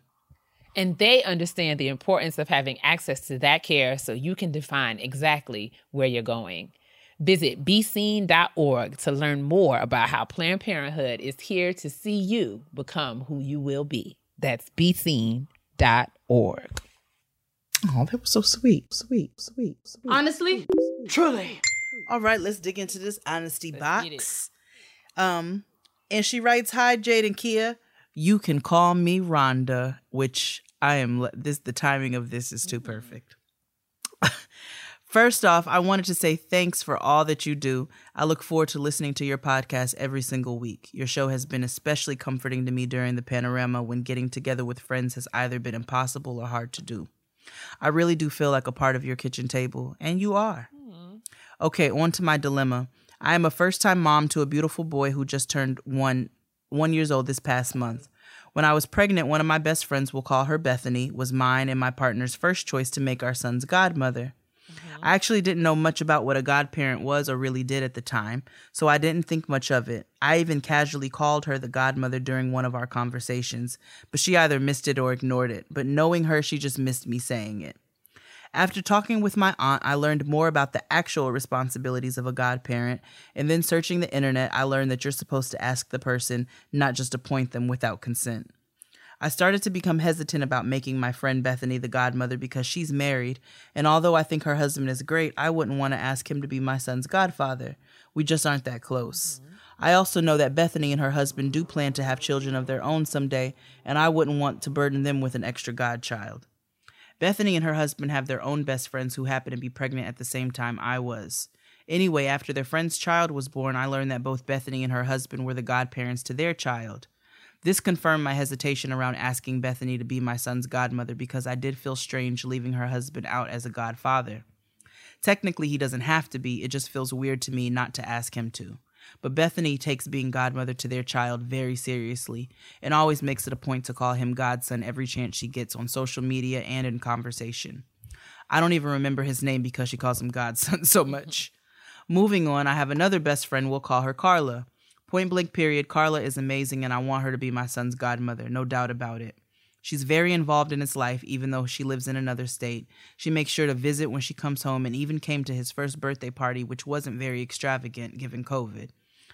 Speaker 2: and they understand the importance of having access to that care so you can define exactly where you're going. Visit BeSeen.org to learn more about how Planned Parenthood is here to see you become who you will be. That's BeSeen.org.
Speaker 3: Oh, that was so sweet, sweet, sweet, sweet.
Speaker 5: Honestly,
Speaker 3: Truly. All right, let's dig into this honesty
Speaker 2: Let's
Speaker 3: box. Um, and she writes, "Hi, Jade and Keia. You can call me Rhonda, which I am. This the timing of this is too perfect." First off, I wanted to say thanks for all that you do. I look forward to listening to your podcast every single week. Your show has been especially comforting to me during the panorama when getting together with friends has either been impossible or hard to do. I really do feel like a part of your kitchen table, and you are. Mm. Okay, on to my dilemma. I am a first time mom to a beautiful boy who just turned one one years old this past month. When I was pregnant, one of my best friends, we'll call her Bethany, was mine and my partner's first choice to make our son's godmother. Mm-hmm. I actually didn't know much about what a godparent was or really did at the time, so I didn't think much of it. I even casually called her the godmother during one of our conversations, but she either missed it or ignored it. But knowing her, she just missed me saying it. After talking with my aunt, I learned more about the actual responsibilities of a godparent, and then searching the internet, I learned that you're supposed to ask the person, not just appoint them without consent. I started to become hesitant about making my friend Bethany the godmother because she's married, and although I think her husband is great, I wouldn't want to ask him to be my son's godfather. We just aren't that close. Mm-hmm. I also know that Bethany and her husband do plan to have children of their own someday, and I wouldn't want to burden them with an extra godchild. Bethany and her husband have their own best friends who happen to be pregnant at the same time I was. Anyway, after their friend's child was born, I learned that both Bethany and her husband were the godparents to their child. This confirmed my hesitation around asking Bethany to be my son's godmother because I did feel strange leaving her husband out as a godfather. Technically, he doesn't have to be, it just feels weird to me not to ask him to. But Bethany takes being godmother to their child very seriously and always makes it a point to call him godson every chance she gets on social media and in conversation. I don't even remember his name because she calls him godson so much. Moving on, I have another best friend, we'll call her Carla. Point blank period, Carla is amazing and I want her to be my son's godmother, no doubt about it. She's very involved in his life, even though she lives in another state. She makes sure to visit when she comes home and even came to his first birthday party, which wasn't very extravagant given COVID.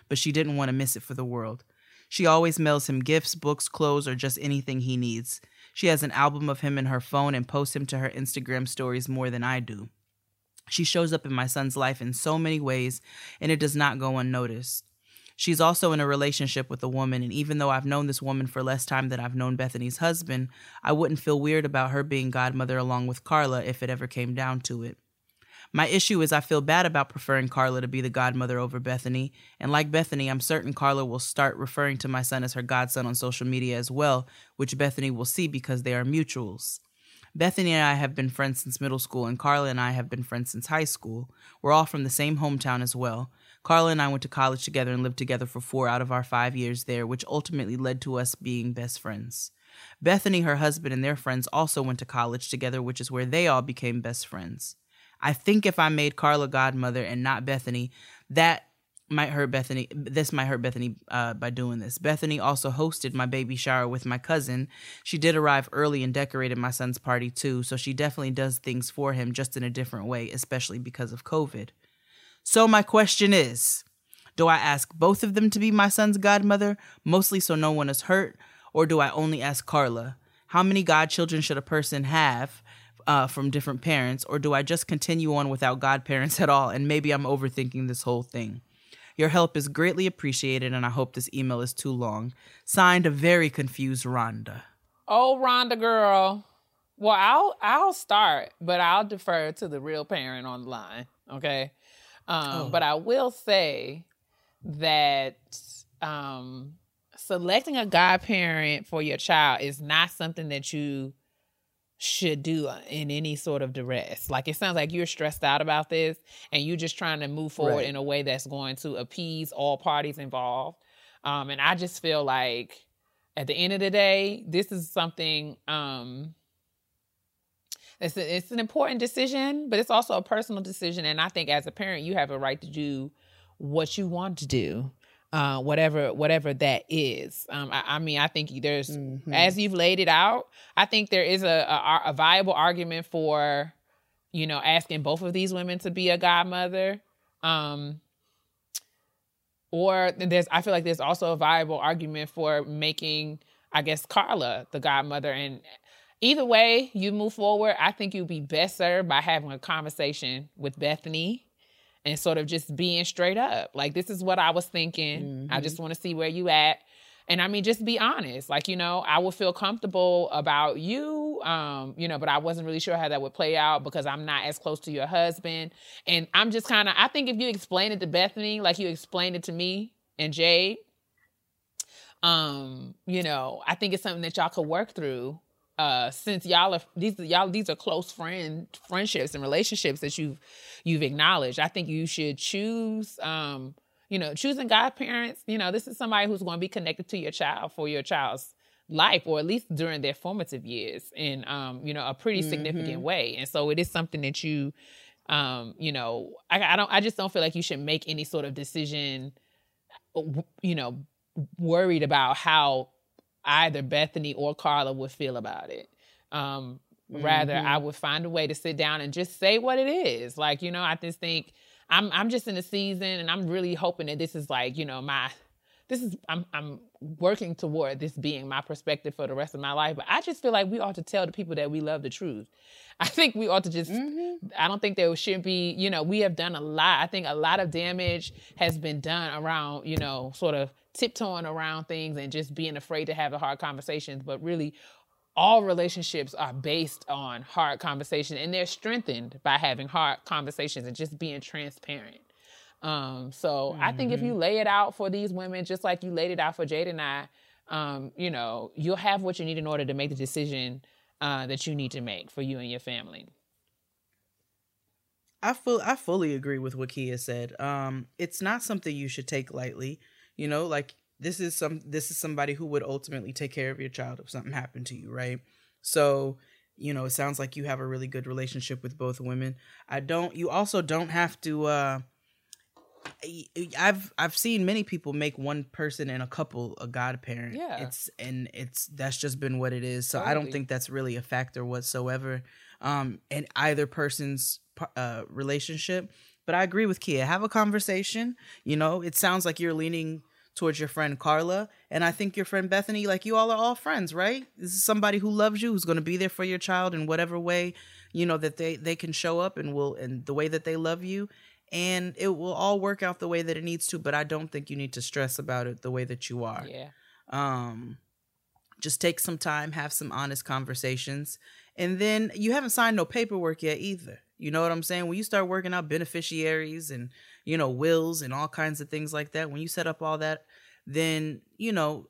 Speaker 3: But she didn't want to miss it for the world. She always mails him gifts, books, clothes, or just anything he needs. She has an album of him in her phone and posts him to her Instagram stories more than I do. She shows up in my son's life in so many ways, and it does not go unnoticed. She's also in a relationship with a woman, and even though I've known this woman for less time than I've known Bethany's husband, I wouldn't feel weird about her being godmother along with Carla if it ever came down to it. My issue is I feel bad about preferring Carla to be the godmother over Bethany, and like Bethany, I'm certain Carla will start referring to my son as her godson on social media as well, which Bethany will see because they are mutuals. Bethany and I have been friends since middle school, and Carla and I have been friends since high school. We're all from the same hometown as well. Carla and I went to college together and lived together for four out of our five years there, which ultimately led to us being best friends. Bethany, her husband, and their friends also went to college together, which is where they all became best friends. I think if I made Carla godmother and not Bethany, that might hurt Bethany. This might hurt Bethany uh, by doing this. Bethany also hosted my baby shower with my cousin. She did arrive early and decorated my son's party too, so she definitely does things for him just in a different way, especially because of COVID. So, my question is Do I ask both of them to be my son's godmother, mostly so no one is hurt, or do I only ask Carla? How many godchildren should a person have uh, from different parents, or do I just continue on without godparents at all? And maybe I'm overthinking this whole thing. Your help is greatly appreciated, and I hope this email is too long. Signed, a very confused Rhonda.
Speaker 2: Oh, Rhonda girl. Well, I'll I'll start, but I'll defer to the real parent on the line. Okay. Um, But I will say that um, selecting a godparent for your child is not something that you should do in any sort of duress. Like it sounds like you're stressed out about this and you're just trying to move forward
Speaker 3: Right.
Speaker 2: in a way that's going to appease all parties involved. Um, and I just feel like at the end of the day, this is something um it's, a, it's an important decision, but it's also a personal decision. And I think as a parent, you have a right to do what you want to do, uh, whatever whatever that is. Um, I, I mean, I think there's
Speaker 3: Mm-hmm.
Speaker 2: as you've laid it out. I think there is a, a a viable argument for you know asking both of these women to be a godmother. Um, or there's I feel like there's also a viable argument for making I guess Carla the godmother and either way you move forward I think you'd be best served by having a conversation with Bethany and sort of just being straight up. Like this is what I was thinking. I just want to see where you at. And I mean just be honest. Like you know I would feel comfortable about you um you know but I wasn't really sure how that would play out because I'm not as close to your husband. And I'm just kind of I think if you explain it to Bethany like you explained it to me and Jade um you know I think it's something that y'all could work through uh since y'all are these y'all these are close friend friendships and relationships that you've you've acknowledged. I think you should choose um you know choosing godparents you know this is somebody who's going to be connected to your child for your child's life or at least during their formative years in um you know a pretty significant way. And so it is something that you um you know I, I don't i just don't feel like you should make any sort of decision you know worried about how either bethany or carla would feel about it. Um rather i would find a way to sit down and just say what it is. Like you know i just think i'm i'm just in a season and i'm really hoping that this is like you know my this is I'm I'm working toward this being my perspective for the rest of my life. But I just feel like we ought to tell the people that we love the truth. I think we ought to just mm-hmm. I don't think there should be, you know, we have done a lot. I think a lot of damage has been done around, you know, sort of tiptoeing around things and just being afraid to have the hard conversations. But really all relationships are based on hard conversation and they're strengthened by having hard conversations and just being transparent. Um, so I think if you lay it out for these women, just like you laid it out for Jade and I, um, you know, you'll have what you need in order to make the decision uh, that you need to make for you and your family.
Speaker 3: I full I fully agree with what Keia said. Um, it's not something you should take lightly. You know, like this is some this is somebody who would ultimately take care of your child if something happened to you, right? So, you know, it sounds like you have a really good relationship with both women. I don't. You also don't have to. uh I- I've I've seen many people make one person and a couple a godparent.
Speaker 2: Yeah.
Speaker 3: it's and it's that's just been what it is. So I don't think that's really a factor whatsoever, um, in either person's uh relationship. But I agree with Keia. Have a conversation. You know, it sounds like you're leaning towards your friend Carla, and I think your friend Bethany. Like you all are all friends, right? This is somebody who loves you, who's going to be there for your child in whatever way you know that they they can show up and will and the way that they love you and it will all work out the way that it needs to but i don't think you need to stress about it the way that you are.
Speaker 2: Yeah.
Speaker 3: um just take some time have some honest conversations and then you haven't signed no paperwork yet either. You know what i'm saying? When you start working out beneficiaries and you know wills and all kinds of things like that when you set up all that then you know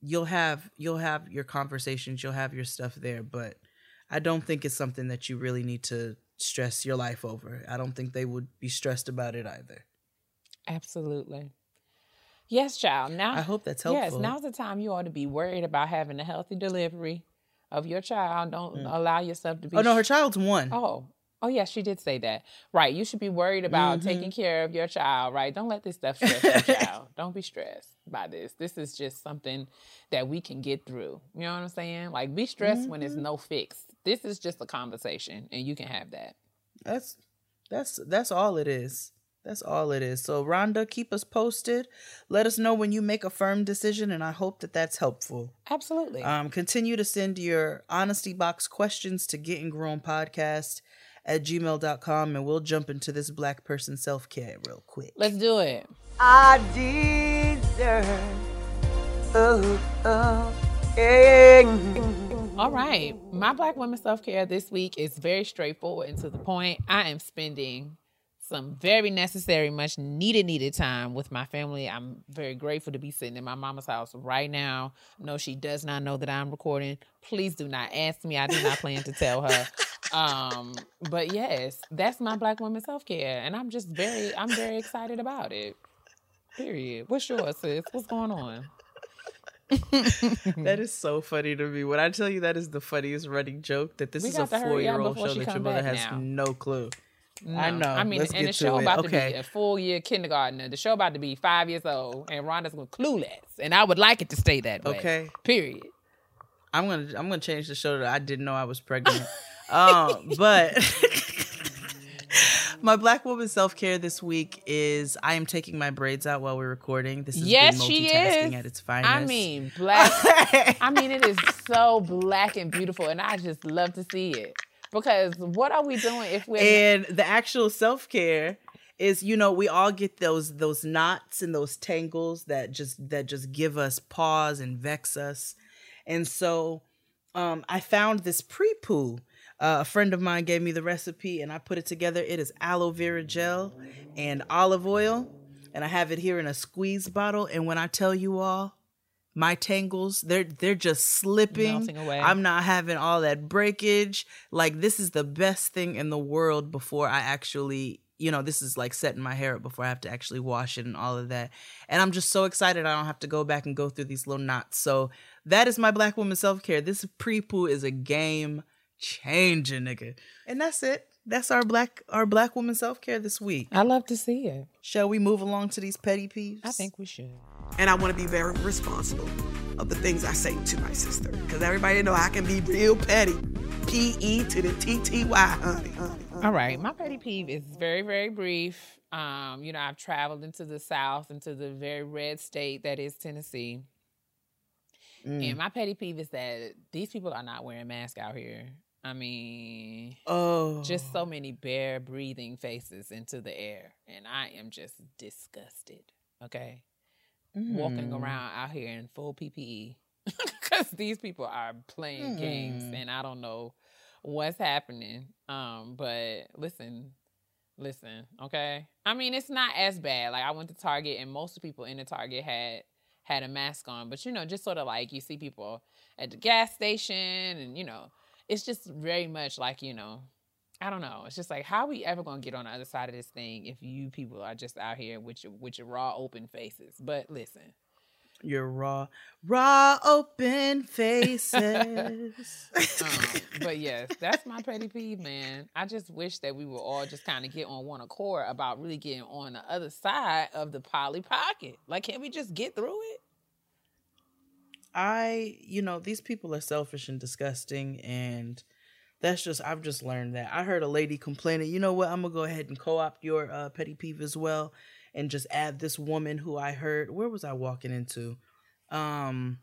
Speaker 3: you'll have you'll have your conversations you'll have your stuff there but i don't think it's something that you really need to stress your life over i don't think they would be stressed about it either
Speaker 2: Absolutely. Yes, child. Now
Speaker 3: I hope that's helpful.
Speaker 2: Yes, now's the time you ought to be worried about having a healthy delivery of your child. Don't allow yourself to be
Speaker 3: oh no her child's one
Speaker 2: Oh, oh yeah, she did say that. Right. You should be worried about
Speaker 3: Mm-hmm.
Speaker 2: taking care of your child, right? Don't let this stuff stress your child. Don't be stressed by this. This is just something that we can get through. You know what I'm saying? Like be stressed when
Speaker 3: Mm-hmm.
Speaker 2: it's no fix. This is just a conversation and you can have that.
Speaker 3: That's that's that's all it is. That's all it is. So Rhonda, keep us posted. Let us know when you make a firm decision, and I hope that that's helpful.
Speaker 2: Absolutely.
Speaker 3: Um, continue to send your honesty box questions to getting grown podcast at gmail.com and we'll jump into this black person self-care real quick.
Speaker 2: Let's do it.
Speaker 5: I deserve. Oh, oh, yeah.
Speaker 2: All right. My Black Women Self Care this week is very straightforward and to the point. I am spending some very necessary, much needed, needed time with my family. I'm very grateful to be sitting in my mama's house right now. No, she does not know that I'm recording. Please do not ask me. I do not plan to tell her. Um, but yes, that's my Black Women Self Care. And I'm just very, I'm very excited about it. Period. What's yours, sis? What's going on?
Speaker 3: That is so funny to me. When I tell you that is the funniest running joke, that this
Speaker 2: We
Speaker 3: is a
Speaker 2: hurry up
Speaker 3: four-year-old show that your mother has
Speaker 2: now.
Speaker 3: no clue. I know.
Speaker 2: I mean,
Speaker 3: Let's
Speaker 2: and the show
Speaker 3: it.
Speaker 2: about to
Speaker 3: Okay.
Speaker 2: be a full year kindergartner. The show about to be five years old, and Rhonda's gonna clueless, and I would like it to stay that way.
Speaker 3: Okay.
Speaker 2: Period.
Speaker 3: I'm gonna I'm gonna change the show that I didn't know I was pregnant. um, but my black woman self care this week is I am taking my braids out while we're recording. This is
Speaker 2: yes,
Speaker 3: been
Speaker 2: she
Speaker 3: multitasking
Speaker 2: is.
Speaker 3: at its finest.
Speaker 2: I mean, black. I mean, it is so black and beautiful, and I just love to see it. Because what are we doing if we're
Speaker 3: and the actual self care is you know we all get those those knots and those tangles that just that just give us pause and vex us and so um i found this pre-poo uh, a friend of mine gave me the recipe and i put it together. It is aloe vera gel and olive oil and i have it here in a squeeze bottle. And when i tell you all my tangles they're they're just slipping.
Speaker 2: Melting away.
Speaker 3: i'm not having all that breakage. Like this is the best thing in the world before i actually you know this is like setting my hair up before i have to actually wash it and all of that. And i'm just so excited i don't have to go back and go through these little knots. So that is my black woman self-care. This pre-poo is a game changer nigga and that's it that's our black our black woman self-care this week
Speaker 2: I love to see it.
Speaker 3: shall we move along to these petty peeves
Speaker 2: I think we should.
Speaker 6: and I want to be very responsible of the things I say to my sister. Because everybody know I can be real petty. P E to the T T Y, honey, honey.
Speaker 2: All right, my petty peeve is very, very brief. Um, you know, I've traveled into the South, into the very red state that is Tennessee. And my petty peeve is that these people are not wearing masks out here. I mean,
Speaker 3: oh
Speaker 2: just so many bare breathing faces into the air. And I am just disgusted. Okay. Walking
Speaker 3: Mm.
Speaker 2: around out here in full PPE. Because these people are playing games
Speaker 3: Mm.
Speaker 2: and I don't know what's happening. Um, but listen, Listen, okay. I mean, it's not as bad. Like I went to Target, and most people in the Target had had a mask on, but you know, just sort of like you see people at the gas station, and you know, it's just very much like you know, I don't know. It's just like how are we ever gonna get on the other side of this thing if you people are just out here with your with your raw open faces. But listen,
Speaker 3: Your raw, raw open faces.
Speaker 2: um, but yes, that's my petty peeve, man. I just wish that we would all just kind of get on one accord about really getting on the other side of the Polly Pocket. Like, can't we just get through it?
Speaker 3: I, you know, these people are selfish and disgusting, and that's just I've just learned that. I heard a lady complaining. You know what? I'm gonna go ahead and co-opt your uh, petty peeve as well, and just add this woman who I heard. Where was I walking into? Um,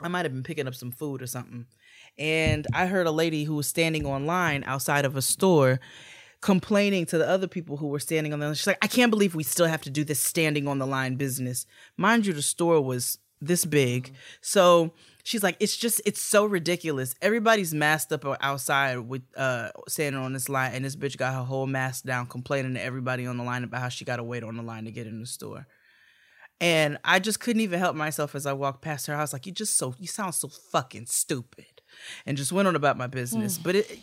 Speaker 3: I might have been picking up some food or something, and I heard a lady who was standing online outside of a store. Complaining to the other people who were standing on the line. She's like, I can't believe we still have to do this standing on the line business. Mind you, the store was this big. So she's like, it's just, it's so ridiculous. Everybody's masked up outside with uh standing on this line, and this bitch got her whole mask down, complaining to everybody on the line about how she got to wait on the line to get in the store. And I just couldn't even help myself as I walked past her. I was like, you just so, you sound so fucking stupid. And just went on about my business. But it,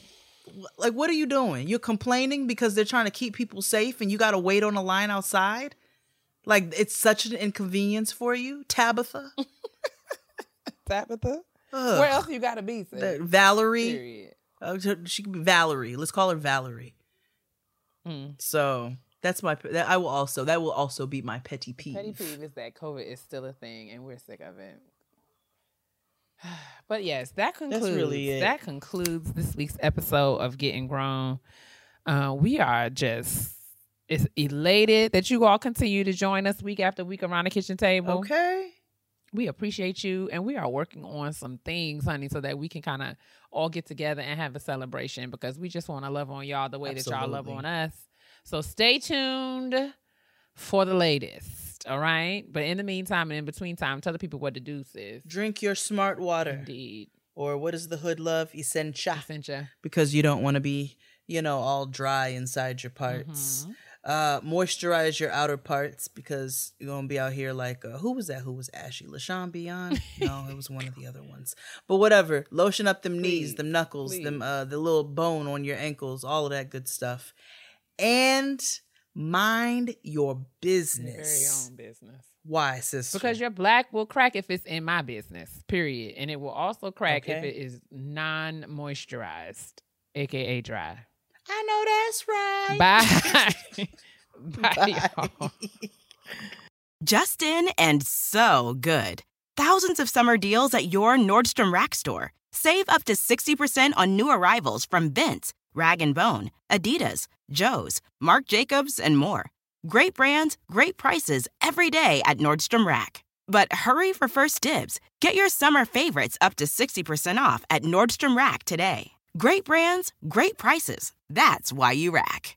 Speaker 3: like, what are you doing? You're complaining because they're trying to keep people safe and you got to wait on a line outside? Like, it's such an inconvenience for you, Tabitha?
Speaker 2: Tabitha?
Speaker 3: Ugh.
Speaker 2: Where else you gotta be, sis?
Speaker 3: The- Valerie?
Speaker 2: Period.
Speaker 3: Uh, she could be Valerie. Let's call her Valerie.
Speaker 2: Mm.
Speaker 3: So that's my, that I will also, that will also be my petty peeve.
Speaker 2: Petty peeve is that COVID is still a thing and we're sick of it. But yes, that concludes
Speaker 3: really
Speaker 2: that concludes this week's episode of Getting Grown. Uh, we are just is elated that you all continue to join us week after week around the kitchen table.
Speaker 3: Okay.
Speaker 2: We appreciate you and we are working on some things, honey, so that we can kind of all get together and have a celebration because we just want to love on y'all the way that y'all love on us. So stay tuned for the latest. All right. But in the meantime and in between time, tell the people what to do, sis.
Speaker 3: Drink your smart water.
Speaker 2: Indeed.
Speaker 3: Or what does the hood love? Essentia.
Speaker 2: Essentia.
Speaker 3: Because you don't want to be, you know, all dry inside your parts. Mm-hmm. Uh, moisturize your outer parts because you're gonna be out here like uh, who was that? Who was Ashy? LaShawn Beyond? No, it was one of the other ones. But whatever. Lotion up them knees,
Speaker 2: Please,
Speaker 3: them knuckles,
Speaker 2: please.
Speaker 3: them uh, the little bone on your ankles, all of that good stuff. And mind your
Speaker 2: Your
Speaker 3: business.
Speaker 2: very own business.
Speaker 3: Why, sister?
Speaker 2: Because your black will crack if it's in my business, period. And it will also crack if it is non moisturized, aka dry.
Speaker 3: I know that's right.
Speaker 2: Bye. Bye, y'all.
Speaker 7: Justin and so good. Thousands of summer deals at your Nordstrom Rack store. Save up to 60% on new arrivals from Vince, Rag & Bone, Adidas, Joe's, Marc Jacobs, and more. Great brands, great prices every day at Nordstrom Rack. But hurry for first dibs. Get your summer favorites up to 60% off at Nordstrom Rack today. Great brands, great prices. That's why you rack.